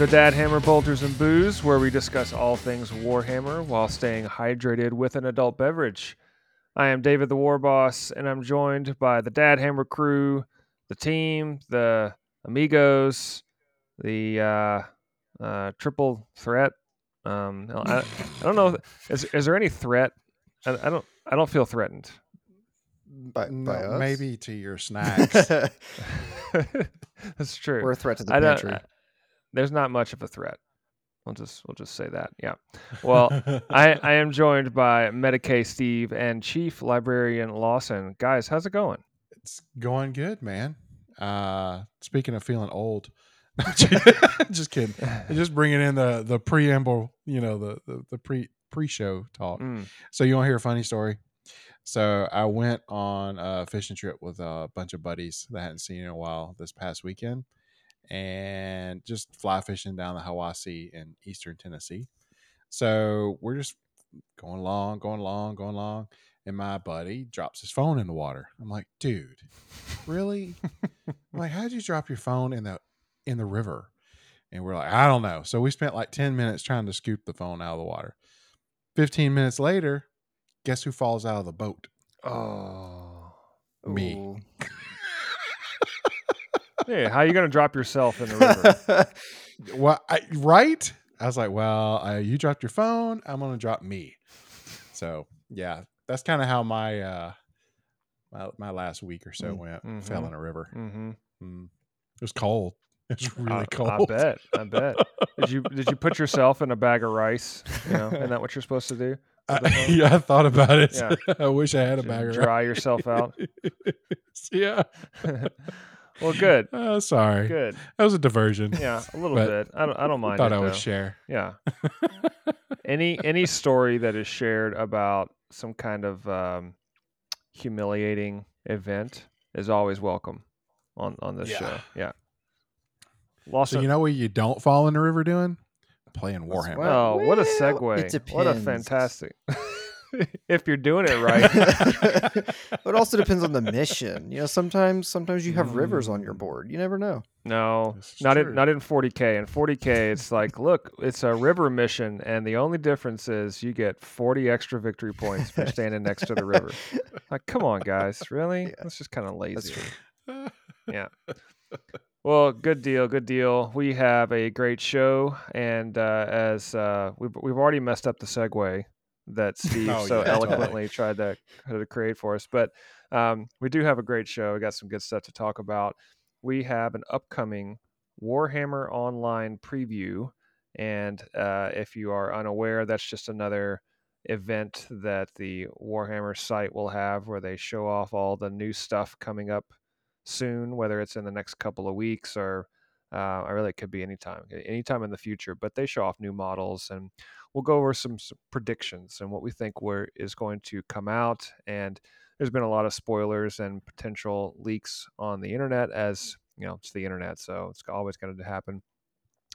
Welcome to Dad Hammer Bolters and Booze, where we discuss all things Warhammer while staying hydrated with an adult beverage. I am David the War Boss, and I'm joined by the Dad Hammer crew, the team, the amigos, the uh, uh, triple threat. Um, I, I don't know. Is, is there any threat? I, I don't. I don't feel threatened. by, No, by us? maybe to your snacks. That's true. We're a threat to the I don't. pantry. There's not much of a threat. We'll just we'll just say that. Yeah. Well, I I am joined by Medicae Steve and Chief Librarian Lawson. Guys, how's it going? it's going good, man. Uh, speaking of feeling old, just kidding. Just bringing in the the preamble, you know, the the, the pre pre show talk. Mm, So you want to hear a funny story? So I went on a fishing trip with a bunch of buddies that I hadn't seen in a while this past weekend, and just fly fishing down the Hiwassee in eastern Tennessee. So we're just going along, going along, going along, and my buddy drops his phone in the water. I'm like, dude, really? I'm like, how'd you drop your phone in the in the river? And we're like, I don't know. So we spent like 10 minutes trying to scoop the phone out of the water. 15 minutes later, guess who falls out of the boat? Oh. Me. Hey, how you gonna drop yourself in the river? Well, I, right? I was like, well, uh, you dropped your phone. I'm going to drop me. So, yeah, that's kind of how my, uh, my, my last week or so Mm. went. Fell Mhm. in a river. mm-hmm. Mm. It was cold. It's really I, cold. I bet. I bet. Did you did you put yourself in a bag of rice? You know, isn't that what you're supposed to do? I, yeah, I thought about it. Yeah. I wish I had a To bag of dry yourself out. yeah. Well, good. Oh, sorry. Good. That was a diversion. Yeah, a little bit. I don't. I don't mind. Thought it, I would though. share. Yeah. any any story that is shared about some kind of um, humiliating event is always welcome on on this Yeah. show. Yeah. Lost. So you know what you don't fall in the river doing? Playing Warhammer. Well, oh, what a well, segue! it What a fantastic. If you're doing it right. it also depends on the mission. You know, sometimes sometimes you have rivers on your Mm. board. You never know. No, This is not in not in 40k. In 40k, it's like, look, it's a river mission, and the only difference is you get 40 extra victory points for standing next to the river. Like, come on, guys, really? Yeah. That's just kind of lazy. true. Well, good deal, good deal. We have a great show, and uh, as uh, we've we've already messed up the segue that Steve Oh, so yeah, totally. eloquently tried to to create for us, but um, we do have a great show. We got some good stuff to talk about. We have an upcoming Warhammer Online preview, and uh, if you are unaware, that's just another event that the Warhammer site will have where they show off all the new stuff coming up soon, whether it's in the next couple of weeks or uh, or really it could be anytime, anytime in the future. But they show off new models, and we'll go over some, s predictions and what we think where is going to come out. And there's been a lot of spoilers and potential leaks on the internet, as you know, it's the internet, so it's always going to happen.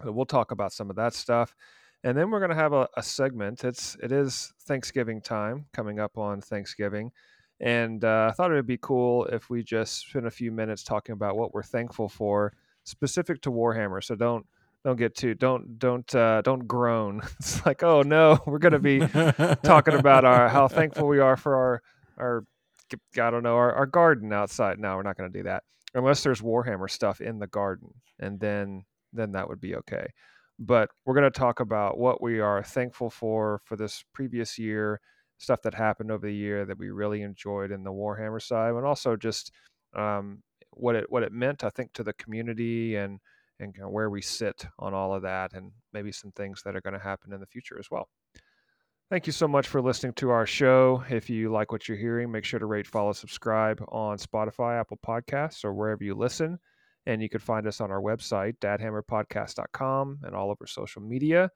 We'll talk about some of that stuff. And then we're going to have a, a segment. It's it is Thanksgiving time coming up on Thanksgiving, and uh, I thought it would be cool if we just spent a few minutes talking about what we're thankful for, specific to Warhammer. So don't don't get too don't don't uh, don't groan. It's like oh no, we're going to be talking about our how thankful we are for our our I don't know our, our garden outside. No, we're not going to do that unless there's Warhammer stuff in the garden, and then then that would be okay. But we're going to talk about what we are thankful for for this previous year, stuff that happened over the year that we really enjoyed in the Warhammer side, and also just um, what it what it meant, I think, to the community and and kind of where we sit on all of that, and maybe some things that are going to happen in the future as well. Thank you so much for listening to our show. If you like what you're hearing, make sure to rate, follow, subscribe on Spotify, Apple Podcasts, or wherever you listen. And you can find us on our website, dadhammerpodcast.com, and all over social media.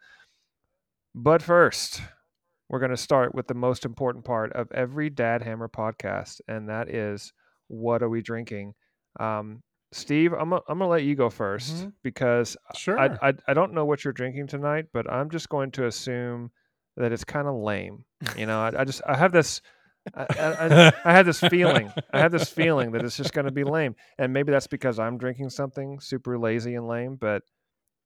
But first, we're going to start with the most important part of every Dad Hammer podcast, and that is what are we drinking? Um, Steve, I'm going to let you go 1st Mhm. because Sure. I, I, I don't know what you're drinking tonight, but I'm just going to assume that it's kind of lame. You know, I, I just I have this I, I, I, I had this feeling. I had this feeling that it's just going to be lame, and maybe that's because I'm drinking something super lazy and lame. But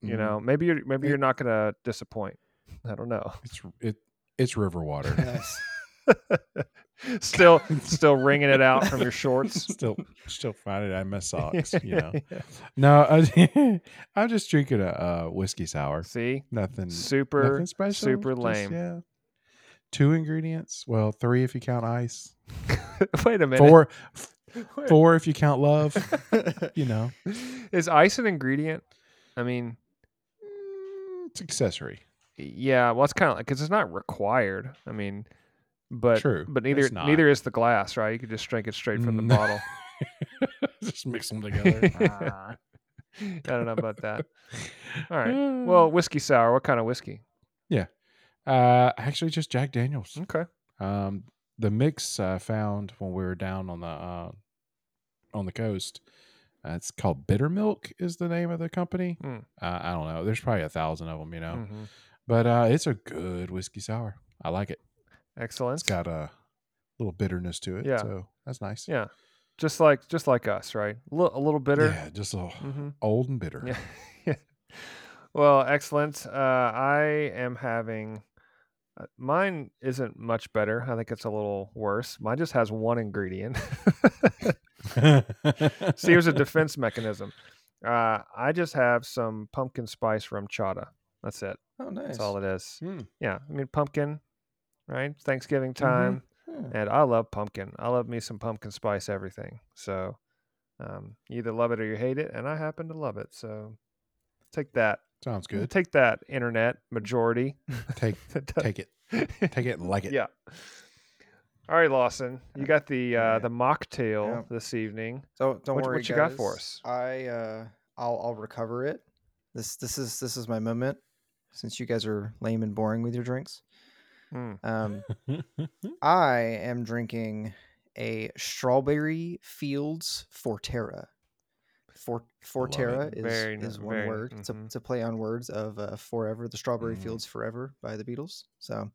You Mhm. know, maybe you're maybe It- you're not gonna disappoint. I don't know. It's it it's river water. Nice. still still wringing it out from your shorts. still still finding in my socks. You know. Yeah. No, I, I'm just drinking a uh, whiskey sour. See, Nothing. super nothing special. super just, lame. yeah. Two ingredients. Well, three if you count ice. Wait a minute. Four. Wait. Four if you count love. You know, Is ice an ingredient? I mean, Mm, it's accessory. yeah. Well, it's kind of like because it's not required. I mean, but True, but neither neither is the glass, right? You could just drink it straight from the Mm. bottle. just mix them together. I don't know about that. All right. Well, whiskey sour. What kind of whiskey? Yeah. Uh, actually, just Jack Daniels. Okay. Um, the mix I found when we were down on the uh, on the coast. Uh, it's called Bitter Milk is the name of the company. Mm. Uh, I don't know. There's probably a thousand of them, you know. Mhm. But uh, it's a good whiskey sour. I like it. Excellent. It's got a little bitterness to it. Yeah. So that's nice. Yeah. Just like just like us, right? A little, a little bitter. Yeah, just a little hmm old and bitter. Yeah. well, excellent. Uh, I am having. Uh, mine isn't much better. I think it's a little worse. Mine just has one ingredient. See, here's a defense mechanism. Uh, I just have some pumpkin spice rum chata. That's it. Oh, nice. That's all it is. Hmm. Yeah, I mean pumpkin, right? Thanksgiving time, Yeah. and I love pumpkin. I love me some pumpkin spice everything. So, um, you either love it or you hate it, and I happen to love it. So, take that. Sounds good. Take that, internet majority. Take take it. Take it and like it. Yeah. All right, Lawson, you got the uh, Yeah. the mocktail Yeah. this evening. So don't What- worry, what you got for us? I uh, I'll I'll recover it. This this is this is my moment. Since you guys are lame and boring with your drinks, Mm. um, I am drinking a strawberry fields Forterra. For Forterra is, Very is one very- word. It's a, it's a play on words of uh, forever. The strawberry Mhm. fields forever by the Beatles. So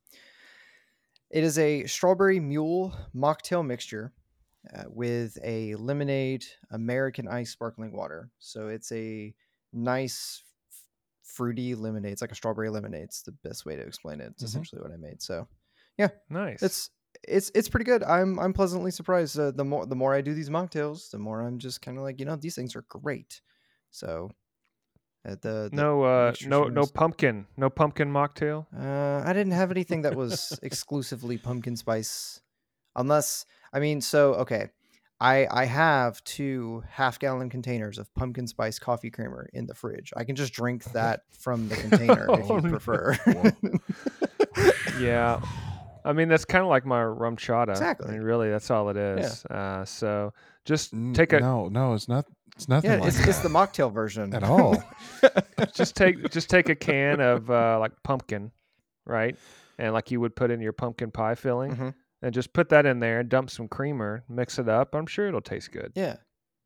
it is a strawberry mule mocktail mixture uh, with a lemonade American ice sparkling water. So it's a nice fruity lemonade. It's like a strawberry lemonade. It's the best way to explain it. It's Mhm. essentially what I made. So yeah, Nice. it's it's it's pretty good. I'm I'm pleasantly surprised. Uh, the more the more I do these mocktails, the more I'm just kind of like you know these things are great. So uh, the, the no uh, no no pumpkin, no pumpkin mocktail. uh, I didn't have anything that was exclusively pumpkin spice, unless I mean, so okay, I I have two half gallon containers of pumpkin spice coffee creamer in the fridge. I can just drink that from the container if Oh, you prefer. Yeah. I mean that's kind of like my rum chata. Exactly. I mean really that's all it is. Uh, so just take a no, no, it's not. It's nothing yeah, like it's, it's the mocktail version at all. just take just take a can of uh, like pumpkin, right? And like you would put in your pumpkin pie filling, Mhm. And just put that in there and dump some creamer, mix it up. I'm sure it'll taste good. Yeah,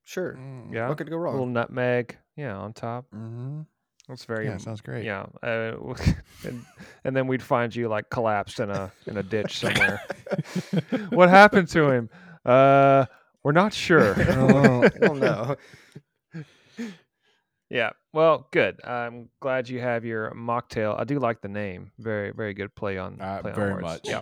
sure. Mm, Yeah, What could go wrong? a little nutmeg, yeah, on top. mhm. That's very Yeah, sounds great. Yeah, uh, and, and then we'd find you like collapsed in a in a ditch somewhere. what happened to him? Uh, we're not sure. Oh. oh no. yeah. Well, good. I'm glad you have your mocktail. I do like the name. Very, very good play on. Uh, play on very words. much. Yeah.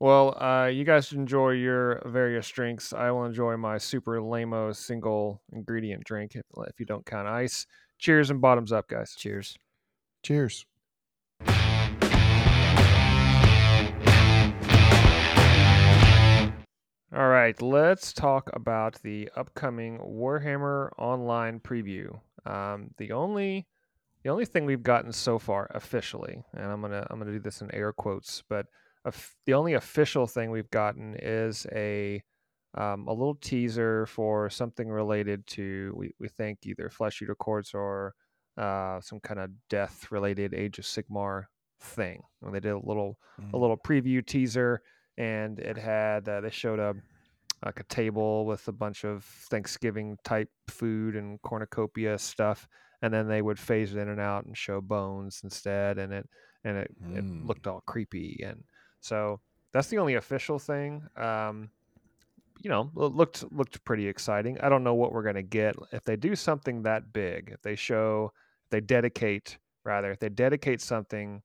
Well, uh, you guys enjoy your various drinks. I will enjoy my super lamo single ingredient drink if, if you don't count ice. Cheers and bottoms up, guys. Cheers. Cheers. All right, let's talk about the upcoming Warhammer Online preview. Um, the only the only thing we've gotten so far officially, and I'm gonna I'm gonna do this in air quotes, but of the only official thing we've gotten is a um, a little teaser for something related to we, we think either Flesh Eater Courts or uh, some kind of death related Age of Sigmar thing. And they did a little a little preview teaser and it had uh, they showed a like a table with a bunch of Thanksgiving type food and cornucopia stuff, and then they would phase it in and out and show bones instead, and it and it, it Mm. looked all creepy, and so that's the only official thing. Um, you know, looked looked pretty exciting. I don't know what we're gonna get if they do something that big. If they show they dedicate rather if they dedicate something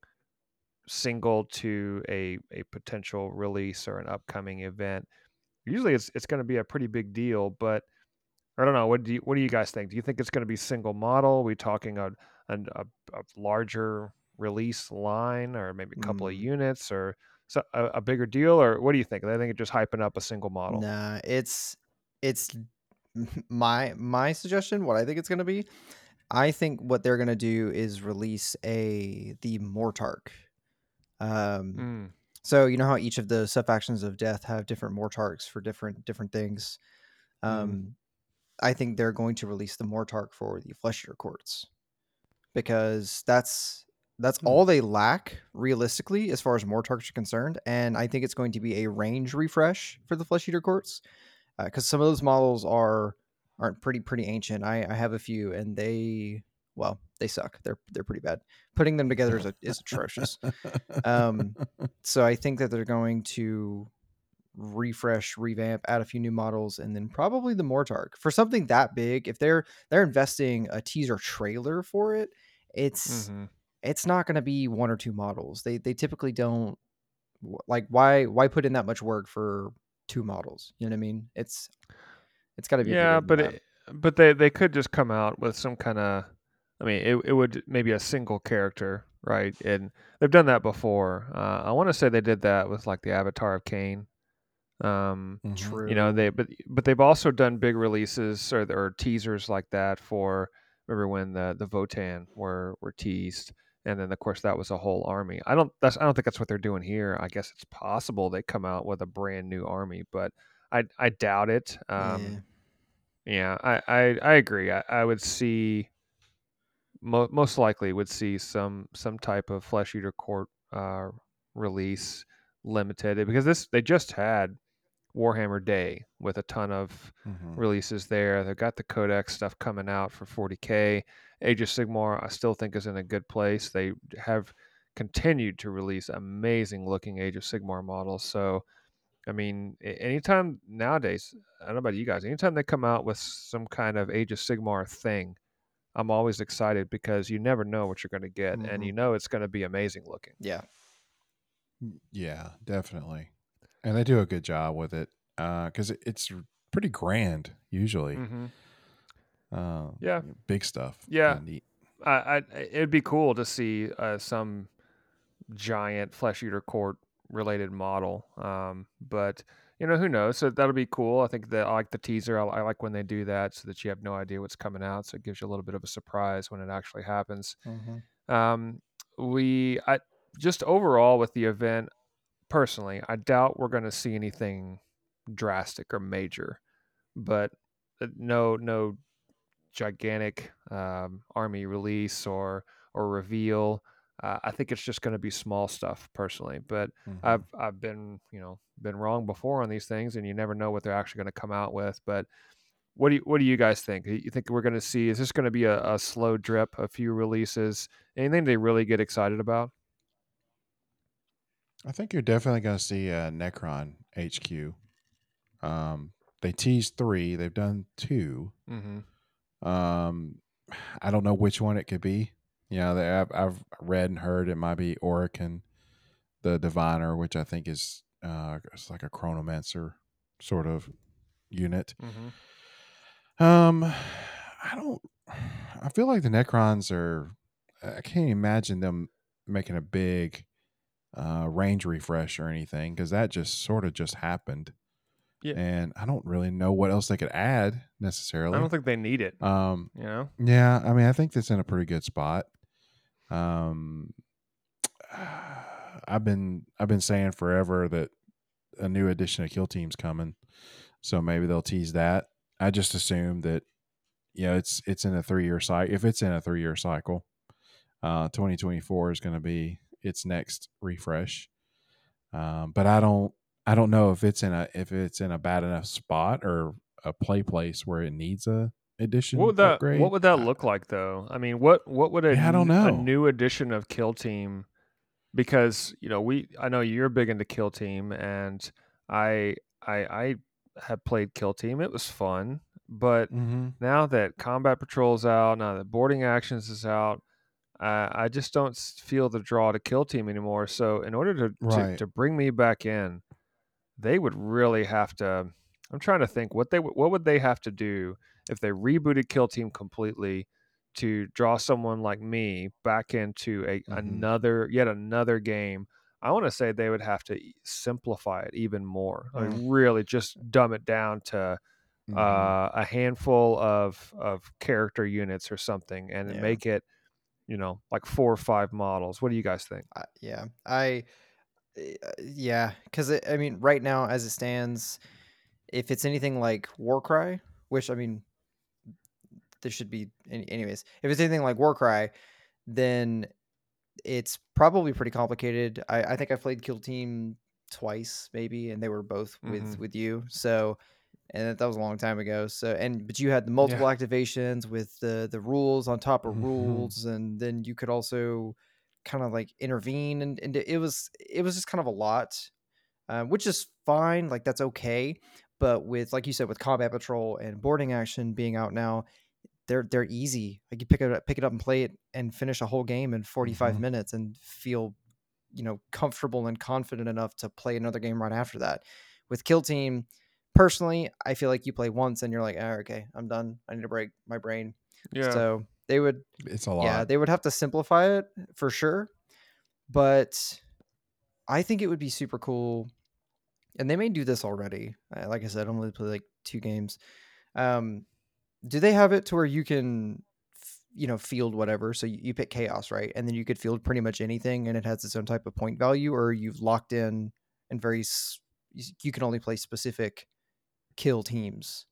single to a a potential release or an upcoming event. Usually, it's it's going to be a pretty big deal, but I don't know. What do you what do you guys think? Do you think it's going to be single model? Are we talking a, a a, a larger release line, or maybe a couple of Mm. units, or so, a, a bigger deal, or what do you think? I think it's just hyping up a single model. Nah, it's it's my my suggestion. What I think it's gonna be. I think what they're gonna do is release a the Mortarch. Um, Mm, so you know how each of the sub factions of death have different Mortarchs for different different things. Mhm. Um, I think they're going to release the Mortarch for the Flesh Eater Courts because that's that's Hmm. all they lack realistically as far as Mortarchs are concerned, and I think it's going to be a range refresh for the Flesh Eater Courts because some of those models are aren't pretty pretty ancient. I, I have a few, and they well they suck. They're they're pretty bad. Putting them together is, a, is atrocious. Um, so I think that they're going to refresh, revamp, add a few new models, and then probably the Mortarch for something that big. If they're they're investing a teaser trailer for it, it's mhm. It's not going to be one or two models. They they typically don't like why why put in that much work for two models? You know what I mean? It's it's got to be Yeah, but it, but they they could just come out with some kind of. I mean, it it would maybe a single character, right? And they've done that before. Uh, I want to say they did that with like the Avatar of Khaine. Um. True. you know they but but they've also done big releases or or teasers like that for remember when the the Votann were were teased and then of course that was a whole army. I don't that's I don't think that's what they're doing here. I guess it's possible they come out with a brand new army, but I I doubt it. Um, yeah, I, I, I agree. I, I would see mo- most likely would see some some type of flesh eater court uh, release limited because this they just had Warhammer Day with a ton of Mhm. releases there. They've got the Codex stuff coming out for 40k. Age of Sigmar, I still think is in a good place. They have continued to release amazing looking Age of Sigmar models. So I mean, anytime nowadays, I don't know about you guys, anytime they come out with some kind of Age of Sigmar thing, I'm always excited because you never know what you're going to get, and Mhm. you know it's going to be amazing looking. Yeah. Yeah, definitely. And they do a good job with it because it, it's pretty grand usually. Mm-hmm. Uh, Yeah. big stuff. Yeah. Neat. I, I, it'd be cool to see uh, some giant flesh eater court related model, um, but you know who knows. So that'll be cool. I think that I like the teaser. I, I like when they do that, so that you have no idea what's coming out. So it gives you a little bit of a surprise when it actually happens. Mhm. Um, we I just overall with the event personally, I doubt we're going to see anything drastic or major, but uh, no no gigantic um, army release or or reveal. Uh, I think it's just going to be small stuff personally, but Mhm. I've I've been you know been wrong before on these things, and you never know what they're actually going to come out with. But what do you what do you guys think? You think we're going to see? Is this going to be a, a slow drip, a few releases? Anything they really get excited about? I think you're definitely going to see uh, Necron HQ. Um, they teased three. They've done two. Mm-hmm. Um, I don't know which one it could be. You know, they, I've, I've read and heard it might be Orikan, the Diviner, which I think is uh, it's like a Chronomancer sort of unit. Mm-hmm. Um, I don't. I feel like the Necrons are. I can't imagine them making a big uh, range refresh or anything because that just sort of just happened. Yeah. And I don't really know what else they could add necessarily. I don't think they need it. um, You know. yeah, I mean, I think that's in a pretty good spot. Um, I've been I've been saying forever that a new edition of Kill Team's coming, so maybe they'll tease that. I just assume that you know it's it's in a three year cycle. If it's in a three year cycle, uh, 2024 is going to be its next refresh. Um, but I don't I don't know if it's in a if it's in a bad enough spot or a play place where it needs a edition What would that upgrade. What would that I- look like though? I mean, what what would a, Yeah, I don't n- a know. new edition of Kill Team? Because you know we I know you're big into Kill Team, and I I I have played Kill Team. It was fun, But Mm-hmm. now that combat patrol's out, now that boarding actions is out, uh, I just don't feel the draw to kill team anymore. So in order to, to to bring me back in, they would really have to. I'm trying to think what they would- what would they have to do if they rebooted kill team completely to draw someone like me back into a Mhm. another yet another game. I want to say they would have to simplify it even more. Like really just dumb it down to Mhm. uh, a handful of of character units or something, and Yeah. make it, you know, like four or five models. What do you guys think? I, yeah, I, uh, yeah, because I mean, right now as it stands, if it's anything like Warcry, which I mean, there should be anyways. If it's anything like Warcry, then it's probably pretty complicated. I, I think I played Kill Team twice, maybe, and they were both with Mhm. with you. So, and that- that was a long time ago. So, and but you had the multiple activations with the the rules on top of Mhm. rules, and then you could also kind of like intervene, and, and it was it was just kind of a lot, uh, which is fine. Like that's okay. But with like you said, with combat patrol and boarding action being out now, they're they're easy. Like you pick it up, pick it up and play it, and finish a whole game in 45 Mhm. minutes, and feel you know comfortable and confident enough to play another game right after that. With Kill Team, personally, I feel like you play once and you're like, oh, okay, I'm done. I need to break my brain. Yeah, So they would, It's a lot. yeah, they would have to simplify it for sure. But I think it would be super cool, and they may do this already. Uh, Like I said, I only play like two games. Um, do they have it to where you can, you know, field whatever? So you, pick chaos, right? And then you could field pretty much anything, and it has its own type of point value, or you've locked in and very, s- you s- you can only play specific kill teams.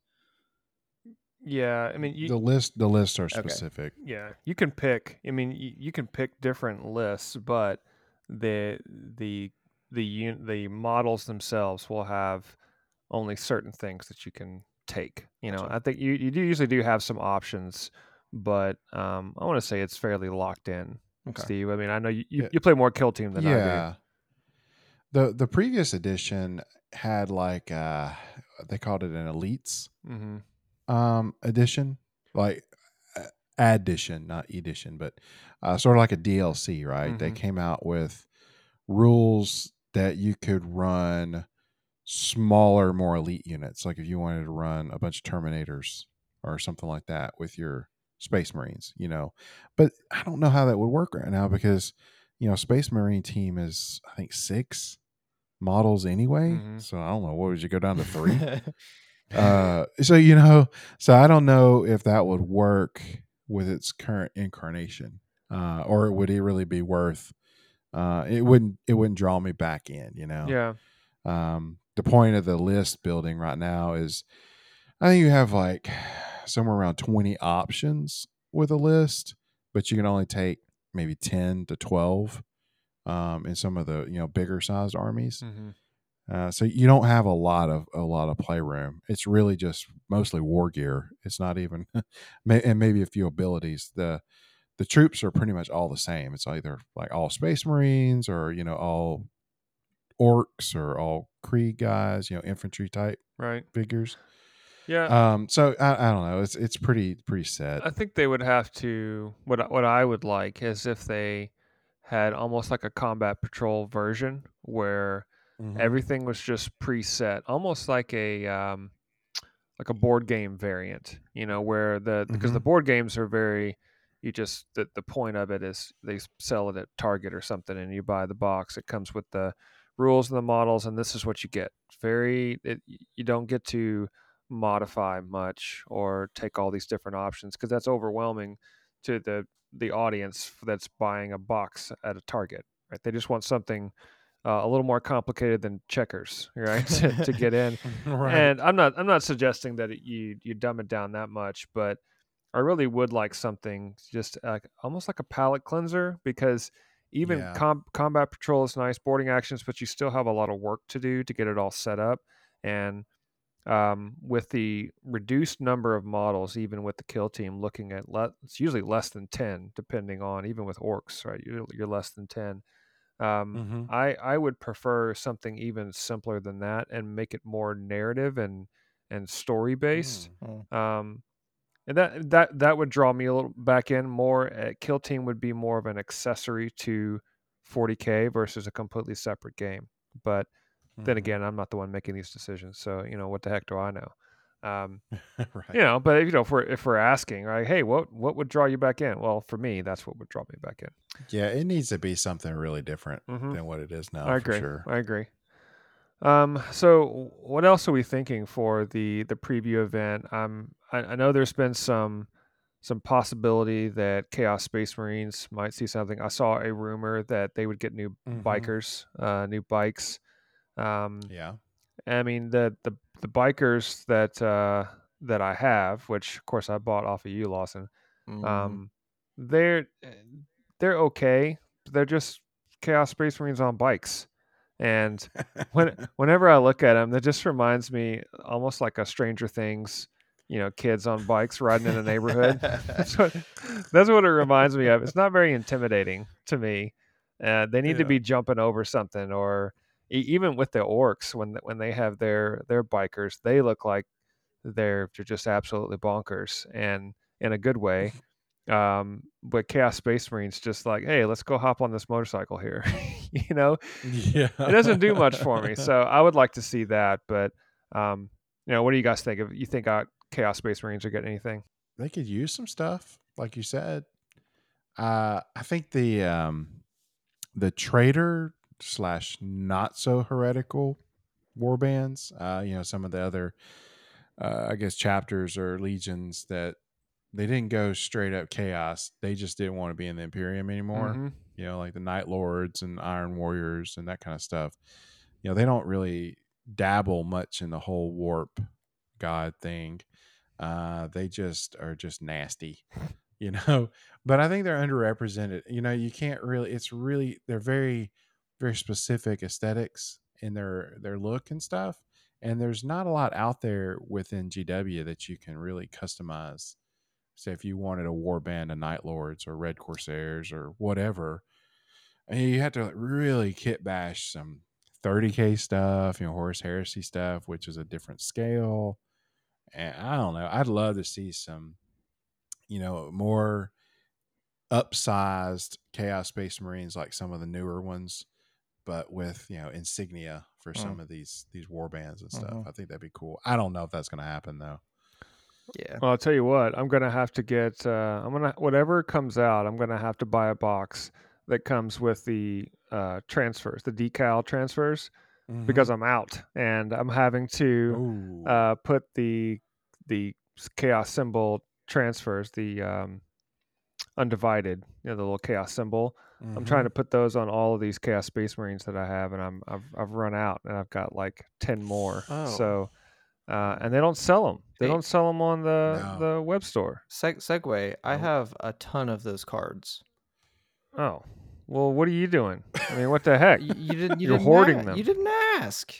Yeah. I mean, you, the list the lists are Okay. specific. Yeah, you can pick. I mean, you, you can pick different lists, but the the the un, the models themselves will have only certain things that you can take. You know. I think you you do usually do have some options, but um, I want to say it's fairly locked in. Okay. Steve, I mean, I know you, you, you play more kill team than I yeah. The the previous edition had like uh they called it an elites do. Um edition, like addition, not edition, but uh, sort of like a DLC, right? They Mhm. came out with rules that you could run smaller, more elite units. Like if you wanted to run a bunch of Terminators or something like that with your Space Marines, you know. But I don't know how that would work right now because, you know, Space Marine team is I think six models anyway. Mhm. So I don't know. What would you go down to three? uh so you know so i don't know if that would work with its current incarnation uh or would it really be worth uh it wouldn't it wouldn't draw me back in you know? Yeah. um the point of the list building right now is i think you have like somewhere around 20 options with a list but you can only take maybe 10 to 12 um in some of the you know bigger sized armies. Hmm uh, so you don't have a lot of a lot of playroom. It's really just mostly war gear. It's not even, and maybe a few abilities. the The troops are pretty much all the same. It's either like all Space Marines or you know all orcs or all Krieg guys. You know infantry type Right. figures. Yeah. Um, so I, I don't know. It's it's pretty pretty set. I think they would have to. What what I would like is if they had almost like a combat patrol version where Mhm. everything was just preset, almost like a um, like a board game variant. You know, where the because the Mhm. board games are very you just the, the point of it is they sell it at Target or something, and you buy the box. It comes with the rules and the models, and this is what you get. Very it, you don't get to modify much or take all these different options because that's overwhelming to the the audience that's buying a box at a Target. Right? They just want something uh, a little more complicated than checkers, right? to, to get in. right. And I'm not I'm not suggesting that it, you you dumb it down that much, but I really would like something just like almost like a palate cleanser because even Yeah. com- combat patrol is nice, boarding actions, but you still have a lot of work to do to get it all set up. And um, with the reduced number of models, even with the kill team looking at le- it's usually less than ten, depending on even with orcs, right? You're, you're less than ten. Um, Mhm. I I would prefer something even simpler than that and make it more narrative and and story based. Mm. Um, and that that that would draw me a little back in more. Uh, Kill Team would be more of an accessory to 40k versus a completely separate game. But then Mhm. again, I'm not the one making these decisions, so you know what the heck do I know? Um, right. you know, but you know, if we're if we're asking, right, hey, what what would draw you back in? Well, for me, that's what would draw me back in. Yeah, it needs to be something really different Mhm. than what it is now. I for agree. Sure. I agree. Um, so what else are we thinking for the the preview event? Um, I, I know there's been some some possibility that Chaos Space Marines might see something. I saw a rumor that they would get new Mhm. bikers, uh, new bikes. Um, Yeah. I mean the the the bikers that uh, that I have, which of course I bought off of you, Lawson. Mhm. Um, they're they're okay. They're just Chaos Space Marines on bikes, and when whenever I look at them, that just reminds me almost like a Stranger Things, you know, kids on bikes riding in a neighborhood. that's, what, that's what it reminds me of. It's not very intimidating to me. Uh, they need to be jumping over something, or even with the orcs when when they have their their bikers, they look like they're they're just absolutely bonkers, and in a good way. Um, but Chaos Space Marines just like, hey, let's go hop on this motorcycle here. you know, yeah. it doesn't do much for me. So I would like to see that. But um, you know, what do you guys think? Of you think uh, Chaos Space Marines are getting anything? they could use some stuff, like you said. Uh, I think the um, the traitor slash not so heretical war bands. Uh, you know, some of the other, uh, I guess, chapters or legions that they didn't go straight up chaos. They just didn't want to be in the Imperium anymore. Mhm. You know, like the Night Lords and Iron Warriors and that kind of stuff. You know, they don't really dabble much in the whole warp god thing. Uh, they just are just nasty, you know. But I think they're underrepresented. You know, you can't really. It's really they're very, very specific aesthetics in their their look and stuff. And there's not a lot out there within GW that you can really customize. So if you wanted a war band of Night Lords or Red Corsairs or whatever, you have to really kit bash some 30k stuff, you know, Horus Heresy stuff, which is a different scale. And I don't know. I'd love to see some, you know, more upsized Chaos Space Marines like some of the newer ones, but with you know insignia for some of these these war bands and stuff. Mhm. I think that'd be cool. I don't know if that's going to happen though. Yeah. Well, I'll tell you what. I'm gonna have to get. Uh, I'm gonna whatever comes out. I'm gonna have to buy a box that comes with the uh, transfers, the decal transfers, because I'm out and I'm having to. Uh, put the the chaos symbol transfers, the um, undivided, you know, the little chaos symbol. I'm trying to put those on all of these chaos space marines that I have, and I'm I've I've run out, and I've got like ten more. Oh. So, uh, and they don't sell them. They Hey. don't sell them on the No. the web store. Seg- segue. I have a ton of those cards. Oh, well, what are you doing? I mean, what the heck? You, you didn't. You You're didn't hoarding them. You didn't ask.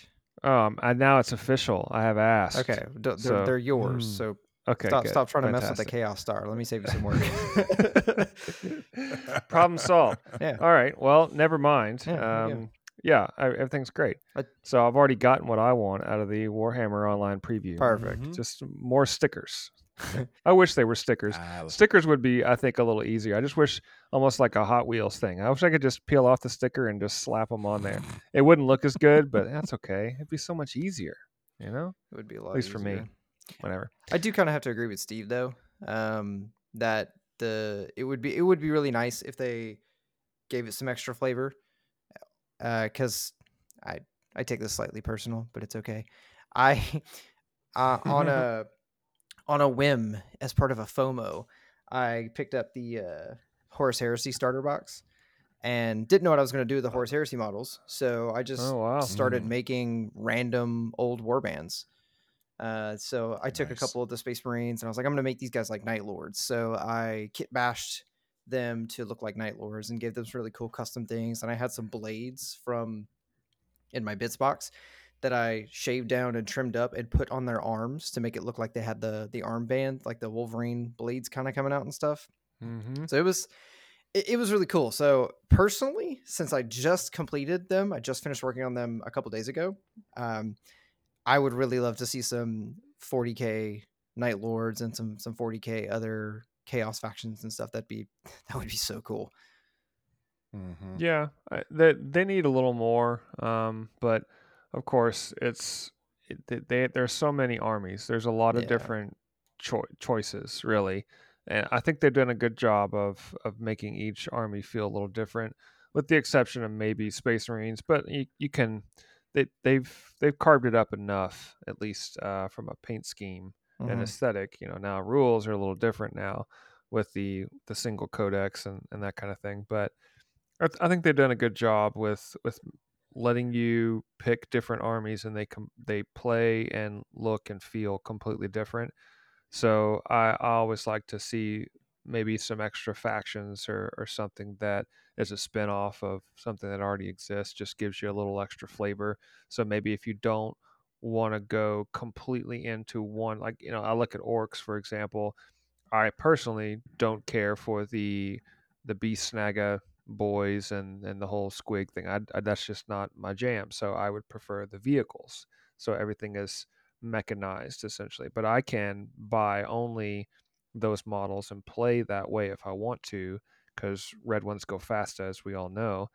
Um, and now it's official. I have asked. Okay, they're, So- they're yours. Mm. So Okay. stop, stop trying to mess with the chaos star. Let me save you some work. Problem solved. Yeah. All right. Well, never mind. Yeah, there you go. um, yeah, I, everything's great. I- so I've already gotten what I want out of the Warhammer Online preview. Perfect. Mhm. Just more stickers. I wish they were stickers. Ah, Stickers would be, I think, a little easier. I just wish almost like a Hot Wheels thing. I wish I could just peel off the sticker and just slap them on there. It wouldn't look as good, but that's okay. It'd be so much easier. You know, It would be a lot. at least for me. Whatever. I do kind of have to agree with Steve though. Um, that the it would be it would be really nice if they gave it some extra flavor. Because I I take this slightly personal, but it's okay. I uh, on a on a whim as part of a FOMO, I picked up the uh, Horus Heresy starter box and didn't know what I was going to do with the Horus Heresy models. So I just Oh wow. started Mm. making random old warbands. Uh, so I took a couple of the Space Marines and I was like, I'm gonna make these guys like Night Lords. So I kit bashed them to look like Night Lords and gave them some really cool custom things. And I had some blades from in my bits box that I shaved down and trimmed up and put on their arms to make it look like they had the the armband, like the Wolverine blades kind of coming out and stuff. Mm-hmm. So it was it, it was really cool. So personally, since I just completed them, I just finished working on them a couple days ago. Um, I would really love to see some 40k Night Lords and some some 40k other chaos factions and stuff. That'd be that would be so cool. Mhm. Yeah, I, they they need a little more, um, but of course it's it, they, they there's so many armies. There's a lot of Yeah. different choi- choices, really, and I think they've done a good job of of making each army feel a little different, with the exception of maybe Space Marines. But you, you can they they've they've carved it up enough, at least uh, from a paint scheme and Mhm. aesthetic. You know, now rules are a little different now with the the single codex and and that kind of thing, but. I, th- I think they've done a good job with with letting you pick different armies and they com- they play and look and feel completely different. So I, I always like to see maybe some extra factions or, or something that is a spin-off of something that already exists just gives you a little extra flavor so maybe if you don't want to go completely into one like you know i look at orcs for example I personally don't care for the the beast snagga boys and and the whole squig thing. I, I that's just not my jam. So I would prefer the vehicles. So everything is mechanized essentially. But I can buy only those models and play that way if I want to, because red ones go fast, as we all know.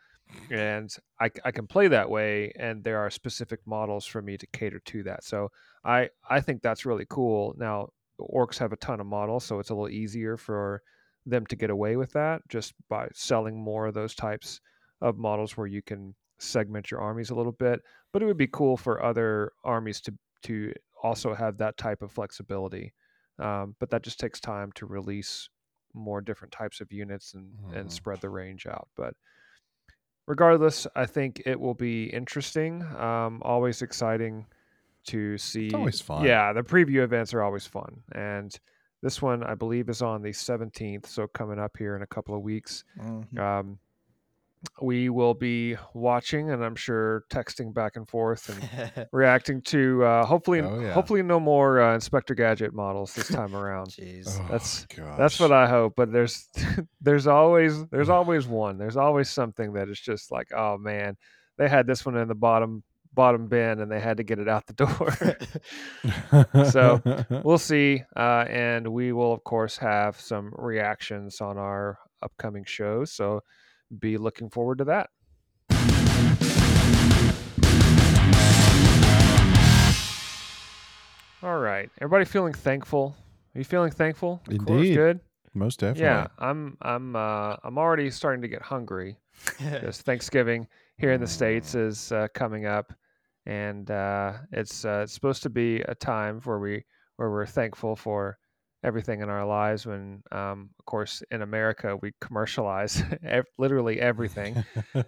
And I, I can play that way, and there are specific models for me to cater to that. So I I think that's really cool. Now orcs have a ton of models, so it's a little easier for them to get away with that just by selling more of those types of models where you can segment your armies a little bit. But it would be cool for other armies to to also have that type of flexibility. Um, but that just takes time to release more different types of units and, and Mhm. spread the range out. But regardless, I think it will be interesting. Um, always exciting to see. always fun. Yeah, the preview events are always fun, and this one I believe is on the seventeenth, so coming up here in a couple of weeks. Mhm. Um, we will be watching, and I'm sure texting back and forth and reacting to. Uh, hopefully, Oh, yeah. hopefully no more uh, Inspector Gadget models this time around. Jeez. Oh, That's- gosh. That's what I hope. But there's there's always there's always one. There's always something that is just like, oh man, they had this one in the bottom bottom bin and they had to get it out the door. So, we'll see, uh, and we will of course have some reactions on our upcoming shows. So be looking forward to that. All right, everybody feeling thankful? Are you feeling thankful? Of course, Indeed. good. most definitely. Yeah, I'm I'm uh, I'm already starting to get hungry because Thanksgiving here in the states is uh, coming up, and uh, it's uh, it's supposed to be a time where we where we're thankful for everything in our lives. When um, of course in America we commercialize ev- literally everything,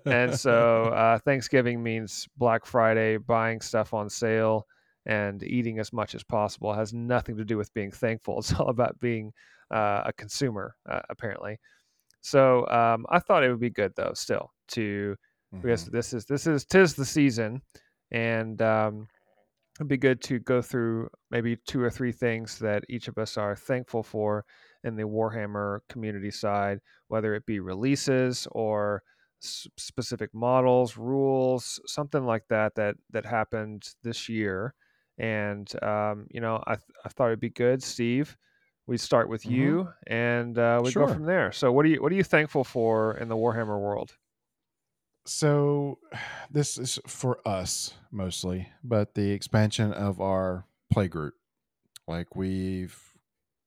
and so uh, Thanksgiving means Black Friday, buying stuff on sale, and eating as much as possible. It has nothing to do with being thankful. It's all about being uh, a consumer, uh, apparently. So um, I thought it would be good though, still to because Mhm. this is this is tis the season, and um, it'd be good to go through maybe two or three things that each of us are thankful for in the Warhammer community side, whether it be releases or s- specific models, rules, something like that that that happened this year. And um, you know, I th- I thought it'd be good, Steve. We start with Mhm. you, and uh, we go from there. So, what are you what are you thankful for in the Warhammer world? So this is for us mostly, but the expansion of our play group. Like we've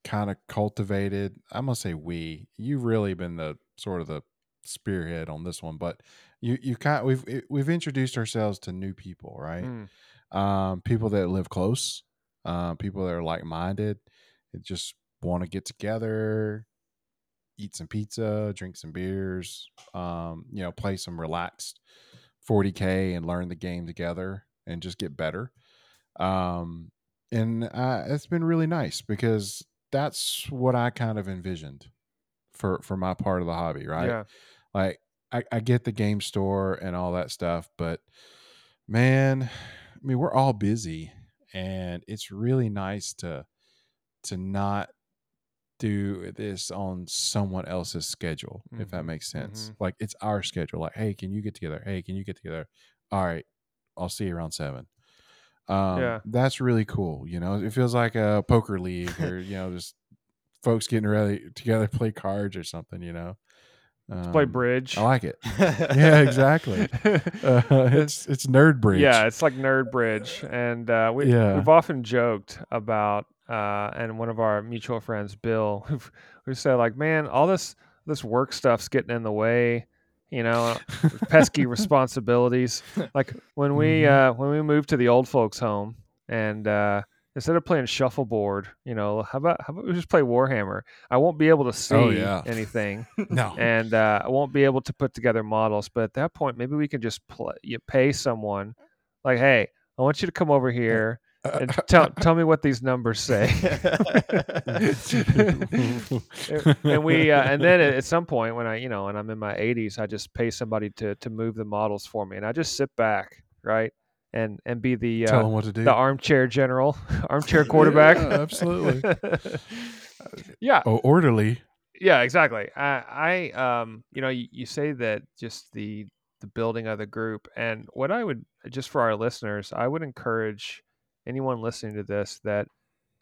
kind of cultivated, I'm gonna say we, you've really been the sort of the spearhead on this one, but you you kind we've we've introduced ourselves to new people, right? Mm, Um, people that live close, um, people that are like minded, just want to get together, eat some pizza, drink some beers, um, you know, play some relaxed 40k and learn the game together and just get better. Um, and uh, it's been really nice because that's what I kind of envisioned for for my part of the hobby, right? Yeah, Like I, I get the game store and all that stuff, but man, I mean, we're all busy, and it's really nice to to not do this on someone else's schedule, if that Mhm, makes sense. mhm. Like it's our schedule. Like, hey, can you get together? Hey, can you get together? All right, I'll see you around seven. Um, Yeah. that's really cool. You know, it feels like a poker league or you know just folks getting ready together to play cards or something. You know, Let's play Um, bridge. I like it. Yeah, exactly. Uh, it's it's nerd bridge. Yeah, it's like nerd bridge, and uh, we Yeah. we've often joked about, uh, and one of our mutual friends, Bill, who who said like, man, all this this work stuff's getting in the way, you know, pesky responsibilities. Like when we Mhm. uh, when we moved to the old folks' home, and uh, instead of playing shuffleboard, you know, how about how about we just play Warhammer? I won't be able to see Oh, yeah. anything no. and uh, I won't be able to put together models. But at that point, maybe we can just play, you pay someone, like, hey, I want you to come over here and tell tell me what these numbers say. and we uh, and then at some point when I you know and I'm in my 80s, I just pay somebody to to move the models for me, and I just sit back, right, and and be the Tell uh, them what to do. the armchair general, armchair quarterback. Yeah, absolutely. yeah, oh, orderly. yeah exactly i i um you know you, you say that just the the building of the group and what i would just for our listeners i would encourage anyone listening to this that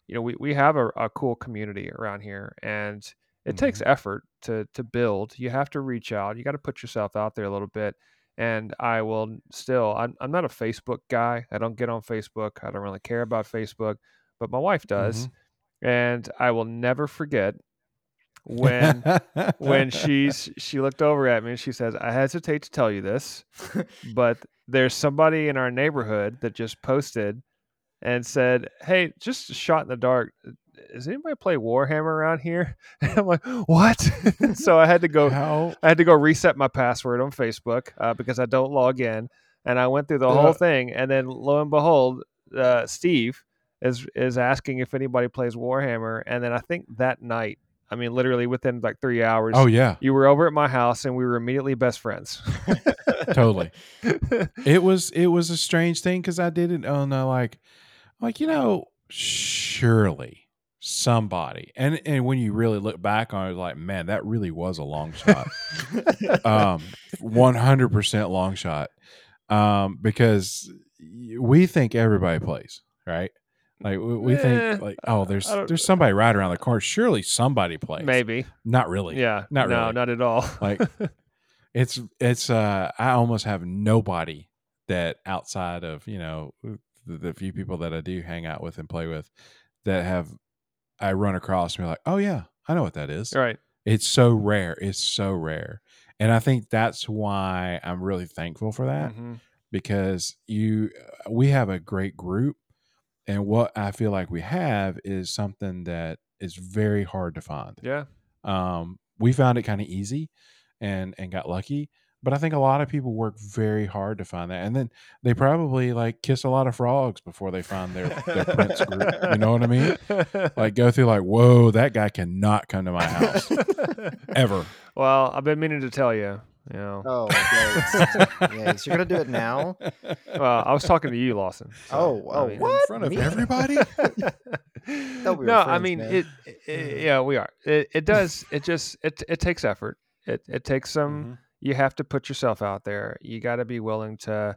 you know we, we have a, a cool community around here and it takes mm-hmm. effort to to build. You have to reach out. You got to put yourself out there a little bit and i will still I'm, I'm not a facebook guy. I don't get on facebook. I don't really care about facebook but my wife does mm-hmm. and i will never forget when when she's she looked over at me and she says, "I hesitate to tell you this, but there's somebody in our neighborhood that just posted and said, "Hey, just a shot in the dark. Does anybody play Warhammer around here?" And I'm like, "What?" so I had to go. How? I had to go reset my password on Facebook uh, because I don't log in, and I went through the Yeah. whole thing, and then lo and behold, uh, Steve is is asking if anybody plays Warhammer, and then I think that night, I mean, literally within like three hours, Oh yeah, you were over at my house, and we were immediately best friends. totally. It was it was a strange thing because I did it on uh, like like you know surely somebody and and when you really look back on it like man that really was a long shot. Um 100% long shot. Um because we think everybody plays right? Like we, we Eh, think like oh there's there's somebody right around the corner. Surely somebody plays. Maybe, not really. Yeah, Not no, really. not at all. like it's it's uh i almost have nobody that outside of you know the, the few people that i do hang out with and play with that have i run across and be like oh yeah i know what that is. Right, it's so rare. It's so rare. And i think that's why i'm really thankful for that Mhm. because you we have a great group and what i feel like we have is something that is very hard to find. Yeah, um, we found it kind of easy and and got lucky but i think a lot of people work very hard to find that and then they probably like kiss a lot of frogs before they find their their prince group you know what i mean like go through like whoa that guy cannot come to my house ever well, I've been meaning to tell you. You know, oh, yikes. yikes. You're going to do it now? well, I was talking to you, Lawson. so, Oh, I oh, mean- what? in front of Me? everybody Thought we were no, I mean it, it- Yeah, we are. It, it does. It just it it takes effort. It it takes some. Mhm. You have to put yourself out there. You got to be willing to.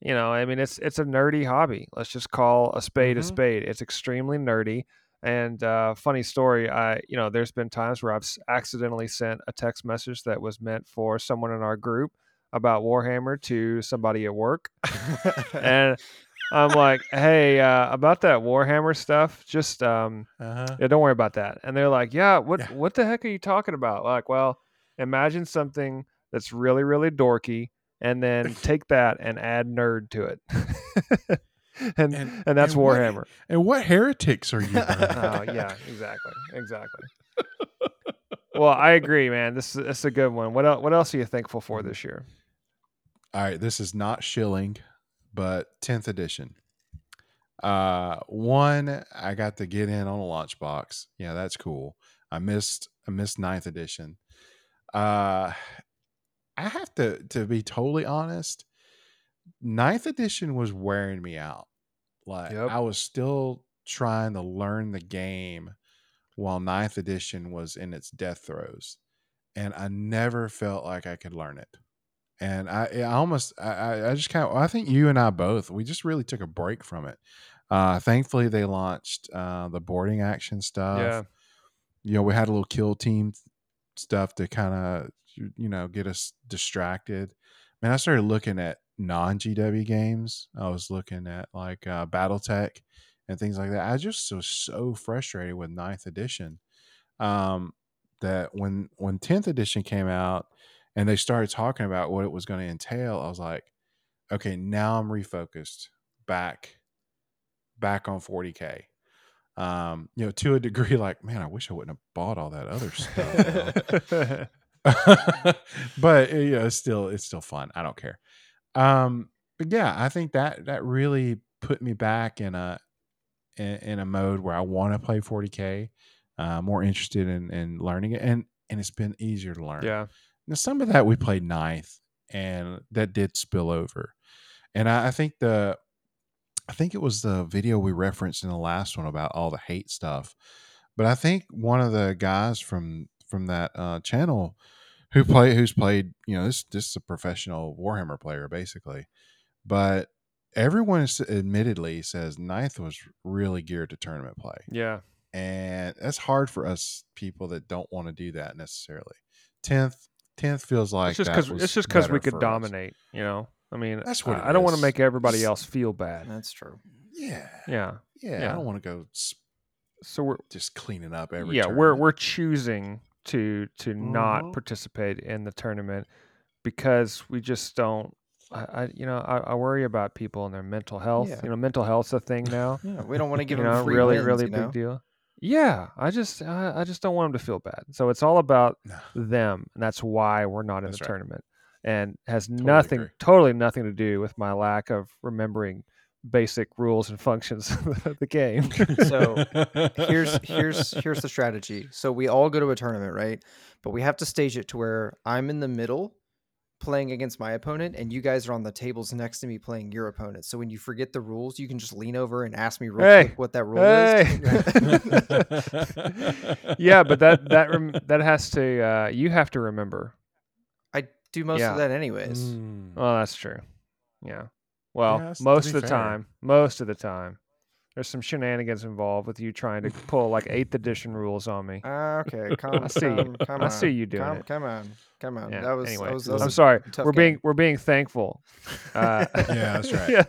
You know, I mean, it's it's a nerdy hobby. Let's just call a spade a Mhm. spade. It's extremely nerdy. And uh, funny story, I you know, there's been times where I've accidentally sent a text message that was meant for someone in our group about Warhammer to somebody at work, and I'm like, hey, uh, about that Warhammer stuff, just um, uh-huh. yeah, don't worry about that. And they're like, yeah, what Yeah. what the heck are you talking about? Like, well, imagine something that's really really dorky, and then take that and add nerd to it, and, and And- that's and what- Warhammer. and what heretics are you oh yeah, exactly, exactly. well, I agree, man. This is, this is a good one. What else? What else are you thankful for this year? All right, this is not shilling, but 10th edition. Uh one, I got to get in on a launch box. Yeah, that's cool. I missed I missed 9th edition. Uh I have to to be totally honest, Ninth edition was wearing me out. Like Yep. I was still trying to learn the game while ninth edition was in its death throes. And I never felt like I could learn it. and I, I almost, I, I- just kind of, I think you and I both, we just really took a break from it. Uh, thankfully, they launched uh, the boarding action stuff. yeah. You know, we had a little kill team stuff to kind of, you know, get us distracted. Man, I started looking at non GW games. I was looking at like uh, BattleTech and things like that. I just was so frustrated with ninth edition um, that when when tenth edition came out and they started talking about what it was going to entail, I was like, okay, now I'm refocused back back on 40k. Um, you know, to a degree, like, man, I wish I wouldn't have bought all that other stuff. but uh, yeah, it's still it's still fun. I don't care. Um, but yeah, I think that that really put me back in a in, in a mode where I want to play 40k, uh, more interested in in learning it, and and it's been easier to learn. yeah. Now, some of that we played ninth, and that did spill over. And I, I think the, I think it was the video we referenced in the last one about all the hate stuff. But I think one of the guys from from that uh, channel who play who's played, you know, this this is a professional Warhammer player basically, but everyone is, admittedly says ninth was really geared to tournament play Yeah. and that's hard for us people that don't want to do that necessarily. Tenth, tenth feels like it's just because it's just because we could for us. dominate. You know. I mean, That's what I, I don't want to make everybody Just- else feel bad. That's true. Yeah, Yeah. yeah. Yeah. I don't want to go s- So we're just cleaning up every. yeah we're we're choosing to to not Mhm. participate in the tournament because we just don't. I, you know I, I worry about people and their mental health. Yeah. You know, mental health's a thing now. Yeah, we don't want to give you them know, free really, wins, really you big deal. Yeah, I just I, I just don't want them to feel bad. So it's all about them, and that's why we're not in That's the right. tournament, and has Totally nothing, agree. totally nothing to do with my lack of remembering basic rules and functions of the game. So, here's here's here's the strategy. So we all go to a tournament, right? But we have to stage it to where I'm in the middle playing against my opponent and you guys are on the tables next to me playing your opponent. So when you forget the rules, you can just lean over and ask me real Hey, quick what that rule is. yeah, but that that rem- that has to uh, you have to remember. I do most Yeah. of that anyways. Mm. Oh, that's true. Yeah. Well, Yes, most of the fair. time, most of the time, there's some shenanigans involved with you trying to pull like eighth edition rules on me. Ah, okay, come, I see you. come, come I on. see you doing come, it. Come on, come on. Yeah, That was, anyway, that was, that was I'm a sorry. tough We're game. being we're being thankful. Uh, Yeah, that's right. yeah,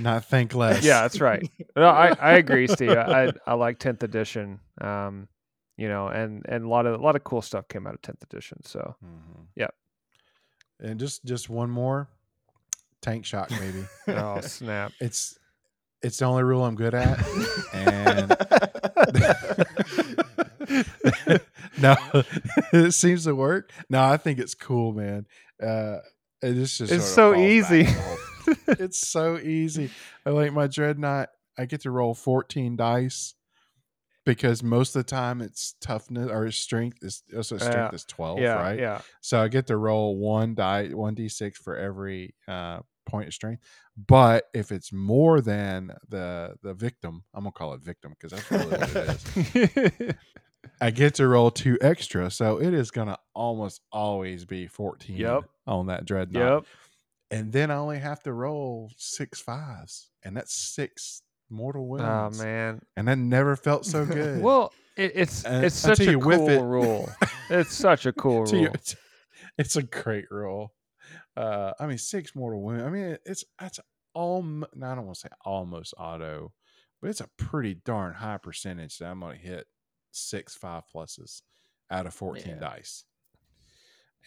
Not think less. yeah, that's right. No, I, I agree, Steve. I I like tenth edition. Um, you know, and and a lot of a lot of cool stuff came out of tenth edition. So Mhm. Yep. And just just one more, tank shock, maybe. oh snap. it's it's the only rule I'm good at, and no, it seems to work. No, I think it's cool, man. Uh, it is just It's so of falls back easy. to the whole- it's so easy. I like my dreadnought. I get to roll 14 dice because most of the time it's toughness or strength is also strength Yeah. is 12, yeah, right? yeah. So I get to roll one die, one d6 for every uh, point of strength. But if it's more than the the victim, I'm gonna call it victim because that's really what it is. I get to roll two extra, so it is gonna almost always be 14 Yep. on that dreadnought. yep. And then I only have to roll six fives, and that's six mortal wounds. Oh man. And that never felt so good. Well, it, it's Uh, it's such a cool it. rule. It's such a cool to you- rule. it's, it's a great rule. Uh, I mean, six mortal wounds. I mean, it's that's almost. I don't want to say almost auto, but it's a pretty darn high percentage that I'm going to hit six five pluses out of fourteen Yeah. dice,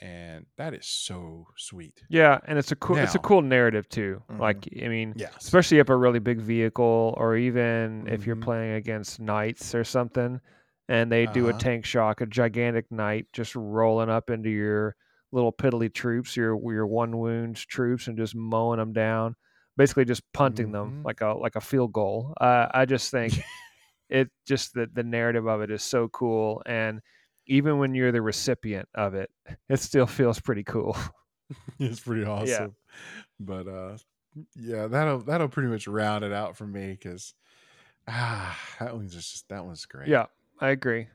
and that is so sweet. Yeah, and it's a cool it's a cool narrative too. Mhm. Like I mean, Yes, especially if a really big vehicle or even if you're Mhm. playing against knights or something and they do a Uh-huh. tank shock, a gigantic knight just rolling up into your little piddly troops, your your one wounds troops and just mowing them down, basically just punting them Mhm. like a like a field goal. Uh, I just think it just the the narrative of it is so cool and even when you're the recipient of it, it still feels pretty cool. it's pretty awesome. But uh, yeah, that'll that'll pretty much round it out for me because ah, that one's just that one's great. Yeah, I agree.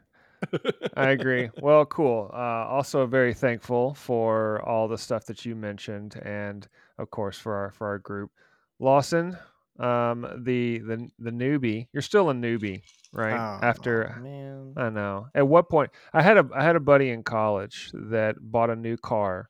I agree. Well, cool. Uh, also, very thankful for all the stuff that you mentioned, and of course for our for our group. Lawson, um, the the the newbie. You're still a newbie, right? Oh, After man. I know. At what point? I had a I had a buddy in college that bought a new car,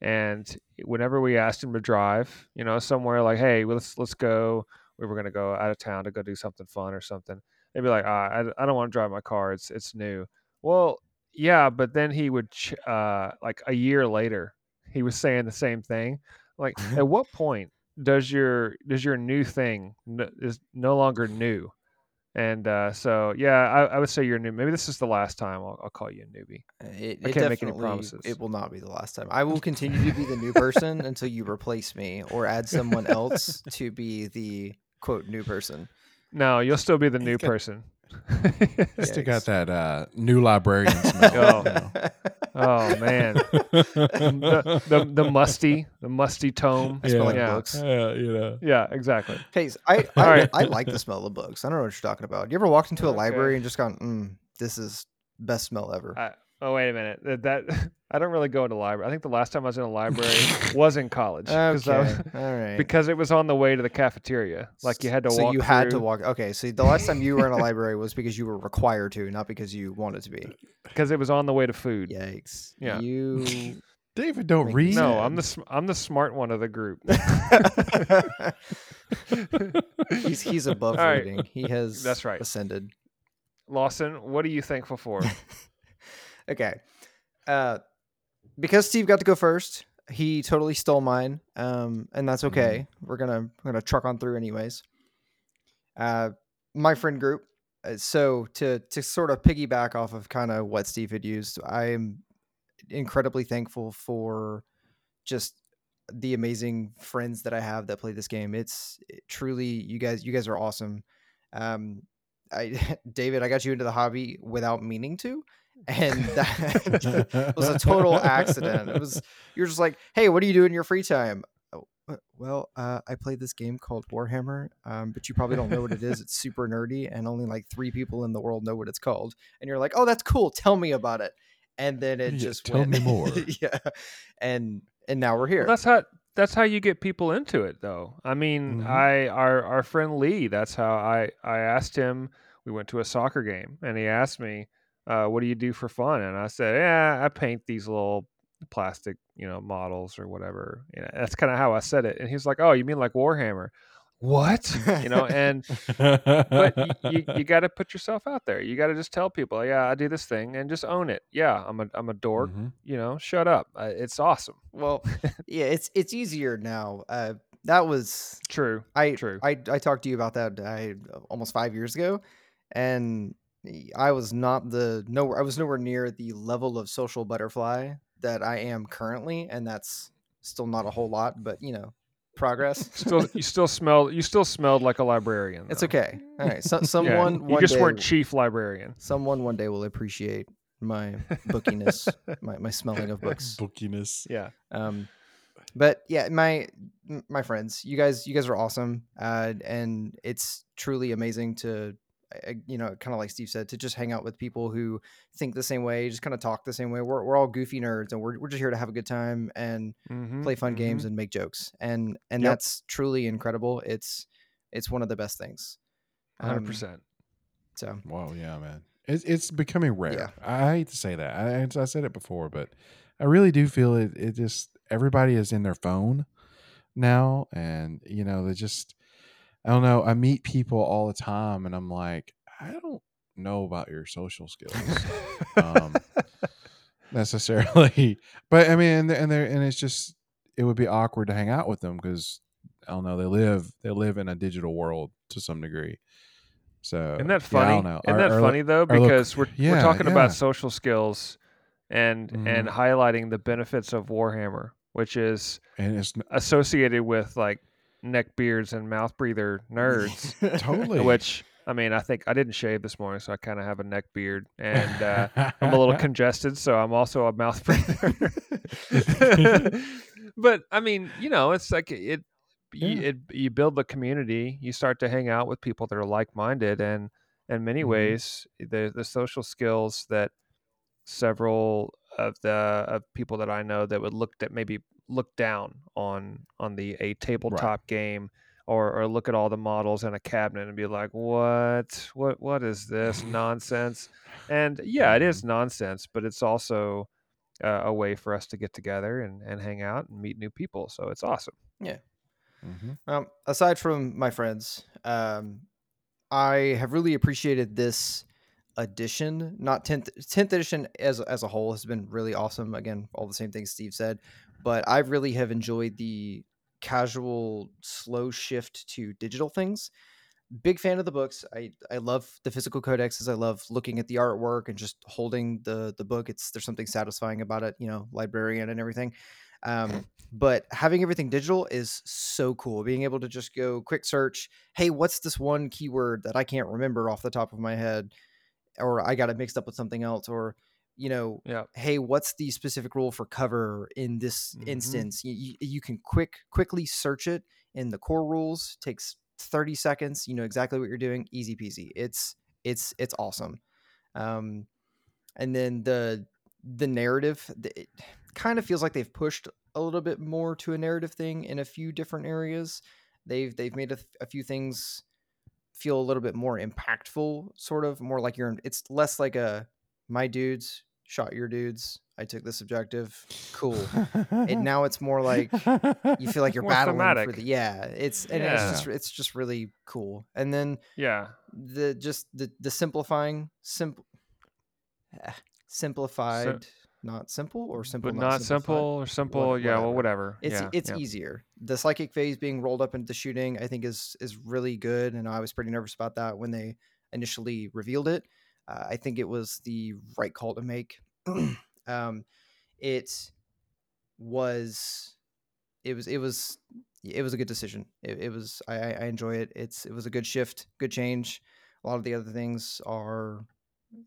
and whenever we asked him to drive, you know, somewhere like, hey, let's let's go. We were gonna go out of town to go do something fun or something. They'd be like, ah, I, I don't want to drive my car. It's it's new. Well, yeah, but then he would ch- uh like a year later, he was saying the same thing. Like, at what point does your does your new thing n- is no longer new? And uh, so, yeah, I, I would say you're new. Maybe this is the last time I'll, I'll call you a newbie. It, I can't make any promises. It will not be the last time. I will continue to be the new person until you replace me or add someone else to be the quote new person. No, you'll still be the new got- person. Still got that uh, new librarian smell. Oh. you know. oh man, the, the the musty, the musty tome. I smell like yeah. books. Yeah, you know. Yeah, exactly. Hey, s- I I, All right. I like the smell of books. I don't know what you're talking about. You ever walked into a Okay. library and just gone, mm, "This is best smell ever." I, oh wait a minute. That, that I don't really go into library. I think the last time I was in a library was in college. 'cause I okay, was- all right. because it was on the way to the cafeteria. Like you had to so walk. you had to walk. Okay, so the last time you were in a library was because you were required to, not because you wanted to be. because it was on the way to food. Yikes! Yeah. You. David, don't Make read. No. I'm the sm- I'm the smart one of the group. he's he's above All right. reading. He has That's right. ascended. Lawson, what are you thankful for? Okay. Uh because Steve got to go first, he totally stole mine. Um and that's okay. We're going to we're to truck on through anyways. Uh my friend group. uh, So to to sort of piggyback off of kind of what Steve had used, I am incredibly thankful for just the amazing friends that I have that play this game. It's it- truly you guys you guys are awesome. Um I David, I got you into the hobby without meaning to and that was a total accident. It was you're just like, "Hey, what do you do in your free time?" "Oh, Well, uh, I played this game called Warhammer, um, but you probably don't know what it is. It's super nerdy, and only like three people in the world know what it's called. And you're like, "Oh, that's cool. Tell me about it." And then it Yeah, just tell went- me more. yeah, and and now we're here. Well, that's how that's how you get people into it, though. I mean, Mhm. I our our friend Lee. That's how I I asked him. We went to a soccer game, and he asked me, uh, "What do you do for fun?" And I said, "Yeah, I paint these little plastic, you know, models or whatever." You know, that's kind of how I said it. And he was like, "Oh, you mean like Warhammer?" What? you know, and but y- you, you got to put yourself out there. You got to just tell people, yeah, I do this thing, and just own it. Yeah, I'm a I'm a dork. Mhm. You know, shut up. Uh, it's awesome. well, yeah, it's it's easier now. Uh, that was True. I True. I I talked to you about that I almost five years ago, and I was not the nowhere. I was nowhere near the level of social butterfly that I am currently, and that's still not a whole lot, but you know, progress. still you still smelled. you still smelled like a librarian. it's okay. All right, so, Yeah, someone you just day, weren't chief librarian. someone one day will appreciate my bookiness, my my smelling of books. Bookiness. Yeah. um but yeah my my friends you guys you guys are awesome uh and it's truly amazing to you know kind of like steve said to just hang out with people who think the same way just kind of talk the same way we're, we're all goofy nerds and we're, we're just here to have a good time and Mhm, play fun mhm. games and make jokes and and Yep. that's truly incredible it's it's one of the best things hundred Um, percent. so Wow, yeah, man. It's it's becoming rare. Yeah. I hate to say that. I, I said it before, but I really do feel it. It just everybody is in their phone now, and you know they just. I don't know. I meet people all the time, and I'm like, I don't know about your social skills um, necessarily, but I mean, and they're, and they're and it's just it would be awkward to hang out with them because I don't know. They live they live in a digital world to some degree. So Isn't that yeah, I funny? don't know. Isn't that funny though? Because we're we're talking yeah. about social skills and and Mhm. highlighting the benefits of Warhammer, which is and it's associated with like neck beards and mouth breather nerds. totally which I mean, I think I didn't shave this morning, so I kind of have a neck beard, and uh, I'm a little congested, so I'm also a mouth breather. but I mean, you know, it's like it, you, it you build the community, you start to hang out with people that are like minded, and in many Mhm. ways, the the social skills that several of the of people that I know that would look at maybe look down on on the a tabletop game or or look at all the models in a cabinet and be like, what what what is this nonsense? And yeah, it is nonsense, but it's also uh, a way for us to get together and, and hang out and meet new people. So it's awesome. Yeah. Mm-hmm. Um, aside from my friends, um, I have really appreciated this edition. Not tenth tenth edition as as a whole has been really awesome. Again, all the same things Steve said, but I really have enjoyed the casual slow shift to digital things. Big fan of the books. I I love the physical codexes. I love looking at the artwork and just holding the the book. It's there's something satisfying about it. You know, librarian and everything. Um, but having everything digital is so cool. Being able to just go quick search, hey, what's this one keyword that I can't remember off the top of my head, or I got it mixed up with something else, or you know, Yeah. hey, what's the specific rule for cover in this Mhm. instance? You, you, can quick quickly search it in the core rules. Takes thirty seconds. You know exactly what you're doing. Easy peasy. It's it's it's awesome. Um, and then the the narrative it kind of feels like they've pushed a little bit more to a narrative thing in a few different areas they've they've made a, a few things feel a little bit more impactful sort of more like you're it's less like a my dudes shot your dudes i took this objective cool and now it's more like you feel like you're More battling for the yeah it's and it's just it's just really cool and then Yeah. the just the the simplifying simple eh, simplified not simple or simple but not simple or simple. yeah. Well, whatever. whatever. it's yeah. it's yeah. easier the psychic phase being rolled up into the shooting i think is is really good and i was pretty nervous about that when they initially revealed it uh, i think it was the right call to make um it was it was it was it was a good decision it, it was I, I enjoy it it's it was a good shift good change a lot of the other things are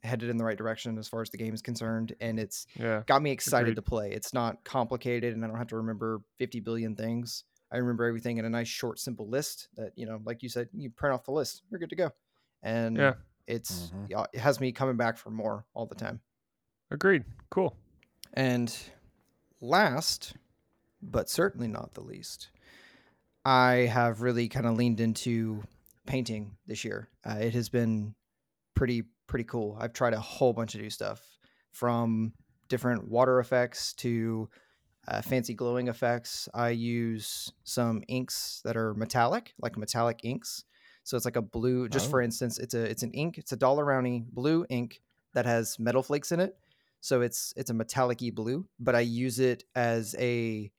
headed in the right direction as far as the game is concerned and it's Yeah. got me excited Agreed. to play. It's not complicated and I don't have to remember 50 billion things. I remember everything in a nice short simple list that, you know, like you said, you print off the list, you're good to go. And Yeah. It's Mhm. it has me coming back for more all the time. Agreed. Cool. And last, but certainly not the least, I have really kind of leaned into painting this year. Uh, it has been pretty pretty cool. I've tried a whole bunch of new stuff from different water effects to uh, fancy glowing effects. I use some inks that are metallic, like metallic inks. So it's like a blue. Just for Oh. instance, it's a it's an ink. It's a Daler-Rowney blue ink that has metal flakes in it. So it's it's a metallic-y blue, but I use it as a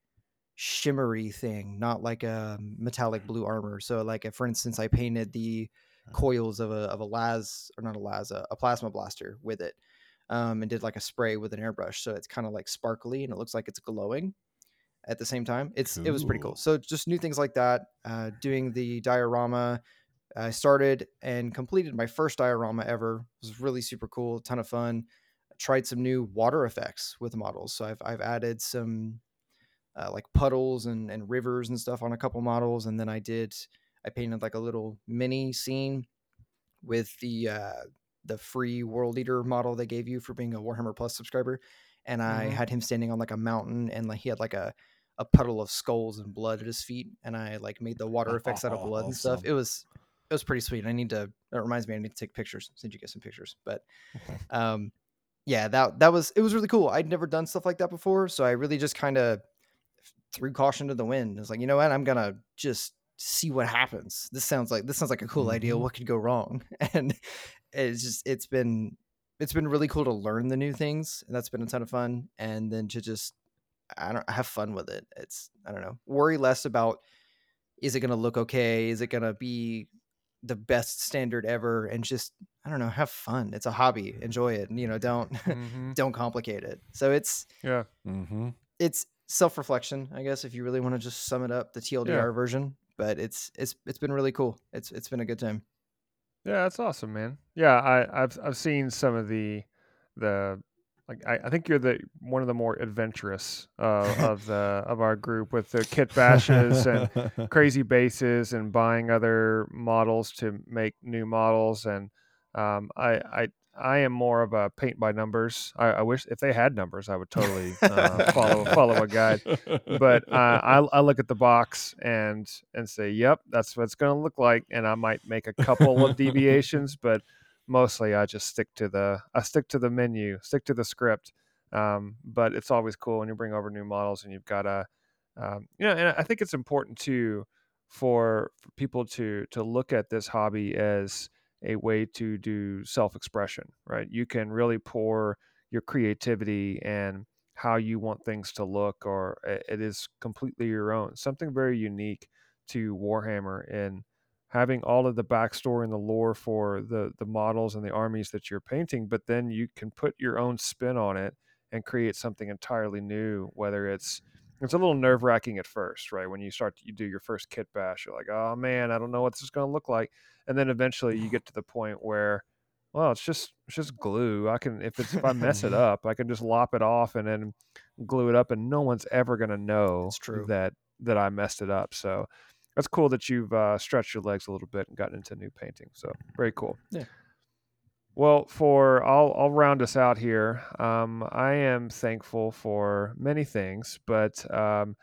shimmery thing, not like a metallic blue armor. So like if, for instance, I painted the coils of a of a las or not a las a, a plasma blaster with it, um, and did like a spray with an airbrush. So it's kind of like sparkly and it looks like it's glowing at the same time. It's it was pretty cool. Cool. So just new things like that. Uh, doing the diorama. I started and completed my first diorama ever. It was really super cool, ton of fun. I Tried some new water effects with models. So I've I've added some uh, like puddles and, and rivers and stuff on a couple models, and then I did I painted like a little mini scene with the uh, the free World Eater model they gave you for being a Warhammer Plus subscriber, and I Mhm. had him standing on like a mountain, and like he had like a a puddle of skulls and blood at his feet, and I like made the water effects out of blood and stuff. It was it was pretty sweet. I need to. It reminds me, I need to take pictures. Send you guys some pictures, but um, yeah, that that was it was really cool. I'd never done stuff like that before, so I really just kind of threw caution to the wind. It's like, you know what? I'm gonna just see what happens. This sounds like this sounds like a cool idea. Mhm. What could go wrong? And it's just it's been it's been really cool to learn the new things, and that's been a ton of fun. And then to just I don't have fun with it. It's I don't know. Worry less about is it gonna look okay? Is it gonna be the best standard ever? And just I don't know, have fun. It's a hobby. Enjoy it. And, you know, don't Mhm. don't complicate it. So it's Yeah. Mm-hmm. it's self-reflection, I guess, if you really want to just sum it up, the TLDR version. But it's it's it's been really cool. It's it's been a good time. Yeah, that's awesome, man. Yeah, I, I've I've seen some of the the like I, I think you're the one of the more adventurous uh, of the of our group with the kit bashes and crazy bases and buying other models to make new models and Um, I, I I am more of a paint by numbers. I, I wish if they had numbers, I would totally uh, follow follow a guide. But uh, I, I look at the box and and say, "Yep, that's what it's going to look like," and I might make a couple of deviations, but mostly I just stick to the I stick to the menu, stick to the script. Um, but it's always cool when you bring over new models and you've got a, um, you know, and I think it's important too for, for people to to look at this hobby as a way to do self-expression, right? You can really pour your creativity and how you want things to look, or it is completely your own. Something very unique to Warhammer and having all of the backstory and the lore for the the models and the armies that you're painting, but then you can put your own spin on it and create something entirely new. Whether it's it's a little nerve wracking at first, right? When you start to, you do your first kit bash, you're like, oh man, I don't know what this is going to look like, and then eventually you get to the point where, well, it's just it's just glue. I can if it's if I mess it up, I can just lop it off and then glue it up, and no one's ever going to know that that I messed it up. So that's cool that you've uh, stretched your legs a little bit and gotten into new painting. So very cool. Yeah. Well, for I'll I'll round us out here. Um, I am thankful for many things, but um,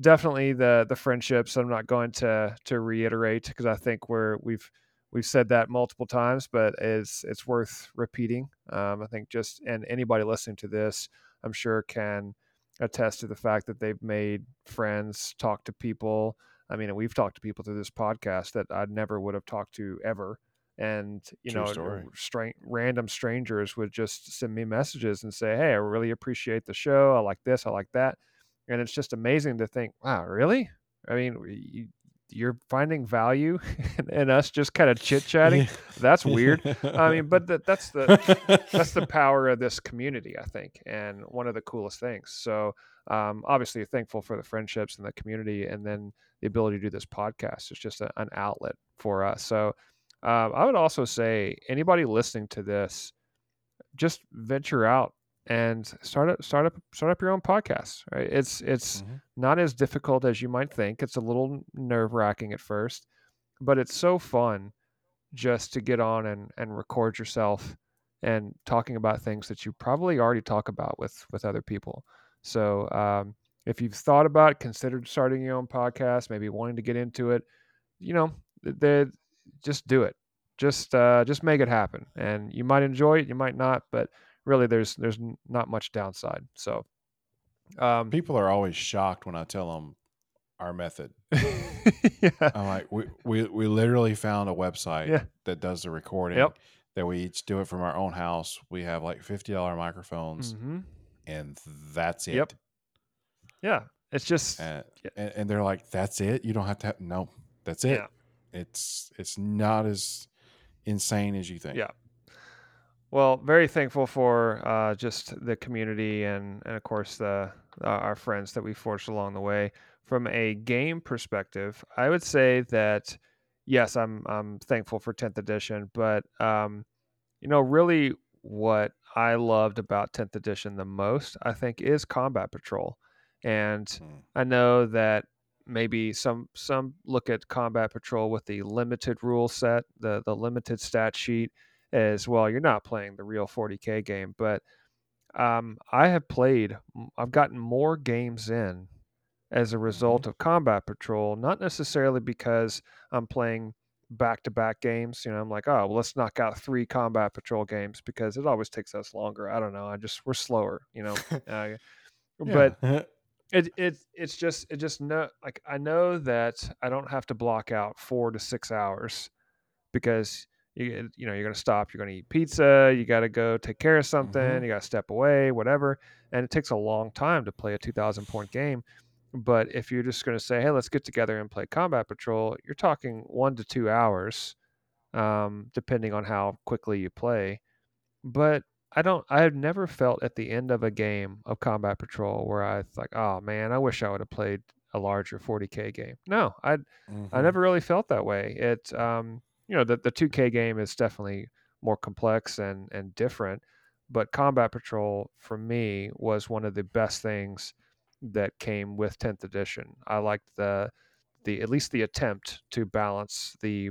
definitely the the friendships. I'm not going to to reiterate because I think we're we've we've said that multiple times, but it's it's worth repeating. Um, I think just and anybody listening to this, I'm sure can attest to the fact that they've made friends, talked to people. I mean, we've talked to people through this podcast that I never would have talked to ever and you True know stra- random strangers would just send me messages and say hey i really appreciate the show. I like this i like that. And it's just amazing to think wow really? I mean you, you're finding value in, us just kind of chit chatting? That's weird. I mean but that, that's the that's the power of this community i think and one of the coolest things. So um, obviously thankful for the friendships and the community and then the ability to do this podcast is just a, an outlet for us. So um, I would also say anybody listening to this, just venture out and start up, start up, start up your own podcast. Right? It's it's mm-hmm. not as difficult as you might think. It's a little nerve wracking at first, but it's so fun just to get on and and record yourself and talking about things that you probably already talk about with with other people. So um, if you've thought about, considered starting your own podcast, maybe wanting to get into it, you know, the just do it. Just uh, just make it happen, and you might enjoy it, you might not, but really, there's there's not much downside. So, um, people are always shocked when I tell them our method. yeah. I'm like, we, we we literally found a website yeah. that does the recording. Yep. That we each do it from our own house. We have like fifty dollar microphones, mm-hmm. and that's it. Yep. Yeah, it's just, and, and, and, they're like, "That's it. You don't have to have no. That's it." Yeah it's it's not as insane as you think. Yeah. Well, very thankful for uh, just the community and and of course the uh, our friends that we forged along the way. From a game perspective, I would say that yes, I'm I'm thankful for 10th edition, but um, you know, really what I loved about 10th edition the most, I think, is Combat Patrol. And mm. I know that maybe some some look at combat patrol with the limited rule set the the limited stat sheet as well you're not playing the real 40k game but um, i have played i've gotten more games in as a result mm-hmm. of combat patrol not necessarily because i'm playing back-to-back games you know i'm like oh well let's knock out three combat patrol games because it always takes us longer i don't know i just we're slower you know uh, but it it it's just it just no like I know that I don't have to block out four to six hours because you you know you're gonna stop, you're gonna eat pizza, you got to go take care of something, mm-hmm. you got to step away, whatever, and it takes a long time to play a 2,000 point game. But if you're just gonna say, hey, let's get together and play Combat Patrol, you're talking one to two hours, um, depending on how quickly you play. But I don't. I have never felt at the end of a game of Combat Patrol where I like, oh man, I wish I would have played a larger 40k game. No, I mm-hmm. I never really felt that way. It um you know the the 2k game is definitely more complex and and different, but Combat Patrol for me was one of the best things that came with 10th edition. I liked the the at least the attempt to balance the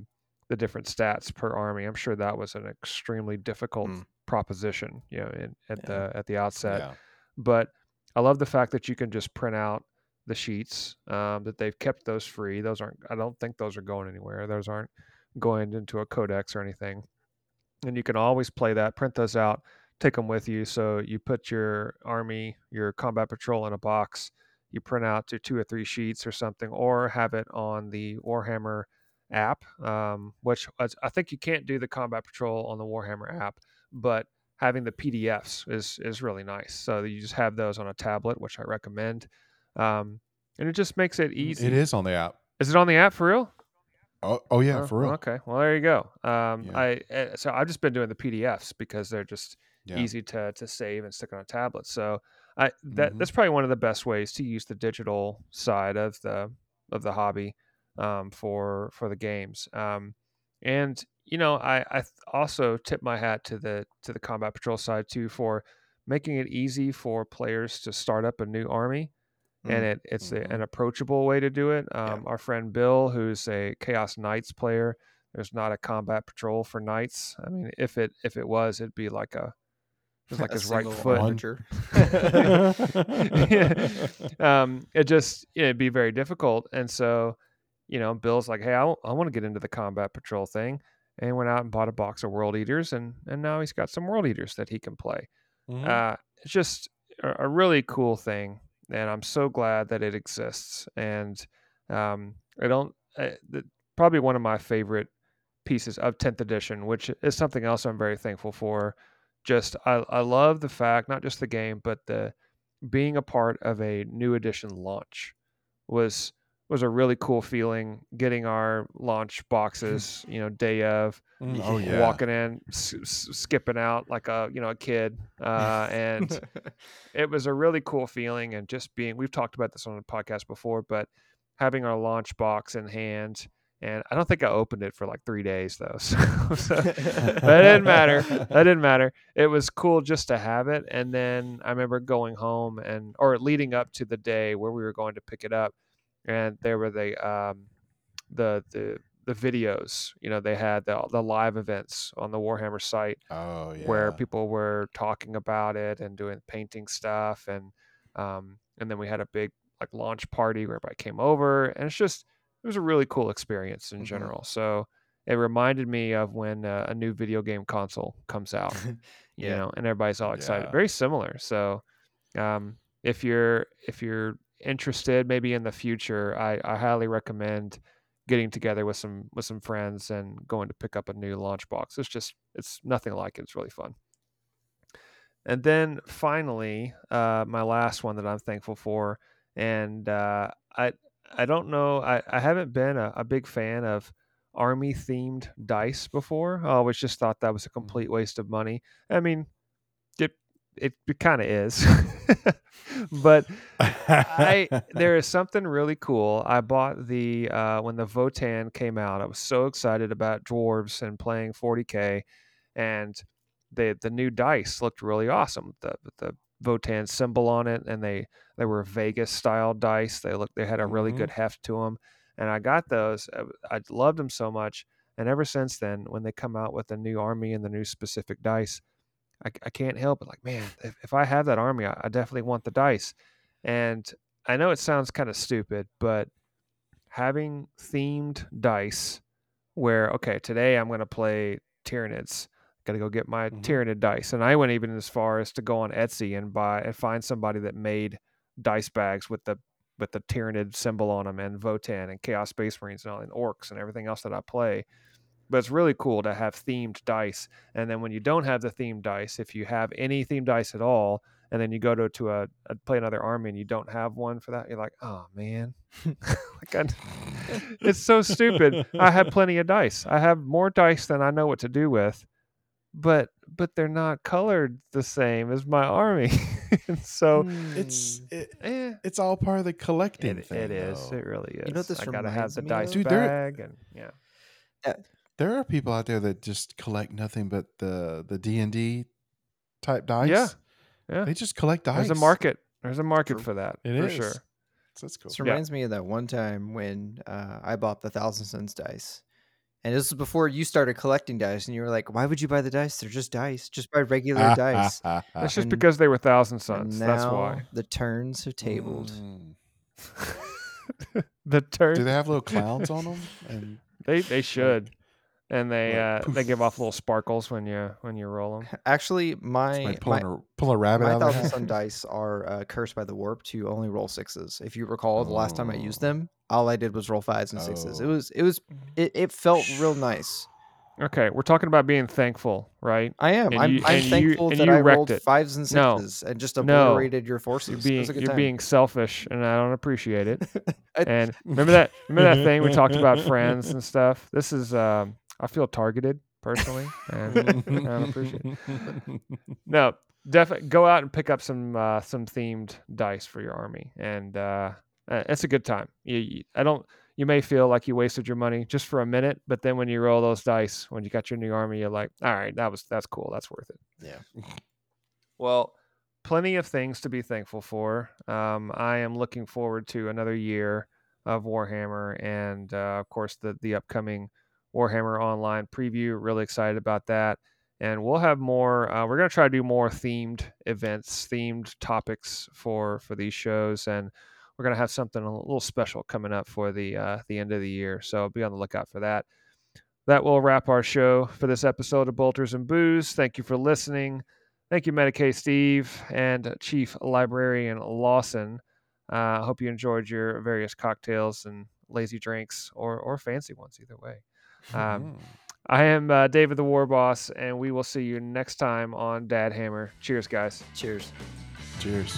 the different stats per army. I'm sure that was an extremely difficult Mm. proposition, you know, in, at Yeah. the at the outset. yeah. But I love the fact that you can just print out the sheets. Um, that they've kept those free. Those aren't. I don't think those are going anywhere. Those aren't going into a codex or anything. And you can always play that. Print those out. Take them with you. So you put your army, your combat patrol in a box. You print out to two or three sheets or something, or have it on the Warhammer app. Um, which I think you can't do the combat patrol on the Warhammer app, but having the PDFs is is really nice. So you just have those on a tablet, which I recommend. Um, and it just makes it easy. It is on the app. Is it on the app for real? Oh, oh yeah, Oh, for real. Okay. Well, there you go. Um, Yeah. I uh, so I've just been doing the PDFs because they're just Yeah. easy to to save and stick on a tablet. So I that Mhm. that's probably one of the best ways to use the digital side of the of the hobby um, for for the games. Um, and you know, I I also tip my hat to the to the combat patrol side too for making it easy for players to start up a new army and Mm. it it's a, Mhm. an approachable way to do it. Yeah. Um, Our friend Bill, who's a Chaos Knights player, there's not a combat patrol for knights. I mean, if it if it was, it'd be like a it was like A his right foot. Archer. um, it just you know, it'd be very difficult, and so you know, Bill's like, hey, I, want to get into the combat patrol thing, and he went out and bought a box of World Eaters, and and now he's got some World Eaters that he can play Mhm. uh, it's just a, a really cool thing, and I'm so glad that it exists. And um, I don't the, probably one of my favorite pieces of 10th edition, which is something else I'm very thankful for. Just I, I love the fact not just the game, but the being a part of a new edition launch was was a really cool feeling. Getting our launch boxes, you know, day of, Mm, oh Yeah. yeah. walking in, s- s- skipping out like a you know a kid, uh, and it was a really cool feeling. And just being, we've talked about this on the podcast before, but having our launch box in hand, and I don't think I opened it for like three days though, so, so that didn't matter. That didn't matter. It was cool just to have it. And then I remember going home and or leading up to the day where we were going to pick it up, and there were the um, the the the videos. You know, they had the the live events on the Warhammer site Oh yeah. where people were talking about it and doing painting stuff and um, and then we had a big like launch party where everybody came over and it's just it was a really cool experience in Mhm. general so it reminded me of when uh, a new video game console comes out you Yeah. know and everybody's all excited Yeah. very similar so um, if you're if you're interested maybe in the future I, I highly recommend getting together with some with some friends and going to pick up a new launch box it's just it's nothing like it. It's really fun. And then finally uh, my last one that i'm thankful for and uh, i i don't know i, I haven't been a, a big fan of army themed dice before. I always just thought that was a complete waste of money. I mean it kind of is but I there is something really cool. I bought the uh, when the Votann came out. I was so excited about dwarves and playing 40k, and the the new dice looked really awesome. The the Votann symbol on it, and they they were Vegas style dice. They looked they had a really Mhm. good heft to them, and I got those. I, I loved them so much, and ever since then, when they come out with the new army and the new specific dice, I, I can't help it. Like, man, if, if I have that army, I, I definitely want the dice. And I know it sounds kind of stupid, but having themed dice where, okay, today I'm going to play Tyranids. Got to go get my Mhm. Tyranid dice. And I went even as far as to go on Etsy and buy and find somebody that made dice bags with the with the Tyranid symbol on them and Votann and Chaos Space Marines and all and orcs and everything else that I play. But it's really cool to have themed dice. And then when you don't have the themed dice, if you have any themed dice at all, and then you go to, to a, a play another army and you don't have one for that, you're like, oh man, like I, it's so stupid. I have plenty of dice. I have more dice than I know what to do with, but but they're not colored the same as my army. and so it's Mm. it, eh, it's all part of the collecting it, thing. it is. It really is. You know what this I gotta have the dice of? Dude, bag and yeah. There are people out there that just collect nothing but the the D and D type dice. Yeah. Yeah. They just collect dice. There's a market. There's a market True. for that It for is. sure. So that's cool. This Yeah. reminds me of that one time when uh, I bought the Thousand Suns dice, And this was before you started collecting dice, and you were like, "Why would you buy the dice? They're just dice. Just buy regular dice." That's just because they were Thousand And Suns. now That's why. the turns have tabled. Mm. the turn. Do they have little clowns on them? And They they should, and they like, uh, they give off little sparkles when you when you roll them. Actually, my somebody my, pulling a pull a rabbit my out of their thousand sun dice are uh, cursed by the warp to only roll sixes. If you recall, the last time I used Oh. them, all I did was roll fives and sixes. It Oh. was it was it, it felt real nice. Okay, we're talking about being thankful, right? I am. And I'm, you- I'm and you- thankful that you I rolled it. fives and No. sixes and just No. obliterated your forces. You're being was a good you're time. being selfish, and I don't appreciate it. I- and remember that remember that thing we talked about friends and stuff. This is um, I feel targeted personally, and I don't appreciate it. No, definitely go out and pick up some uh, some themed dice for your army, and uh, uh, it's a good time. You, you- I don't. You may feel like you wasted your money just for a minute, but then when you roll those dice, when you got your new army, you're like, all right, that was that's cool, that's worth it. Yeah. Well, plenty of things to be thankful for. Um, I am looking forward to another year of Warhammer, and uh, of course the the upcoming Warhammer Online preview. Really excited about that, and we'll have more. Uh, we're gonna try to do more themed events, themed topics for for these shows, and we're gonna have something a little special coming up for the uh, the end of the year. So be on the lookout for that. That will wrap our show for this episode of Bolters and Booze. Thank you for listening. Thank you, Medicae Steve and Chief Librarian Lawson. I uh, hope you enjoyed your various cocktails and lazy drinks or, or fancy ones, either way. Um, I am uh, David the Warboss, and we will see you next time on Dad Hammer. Cheers, guys. Cheers. Cheers.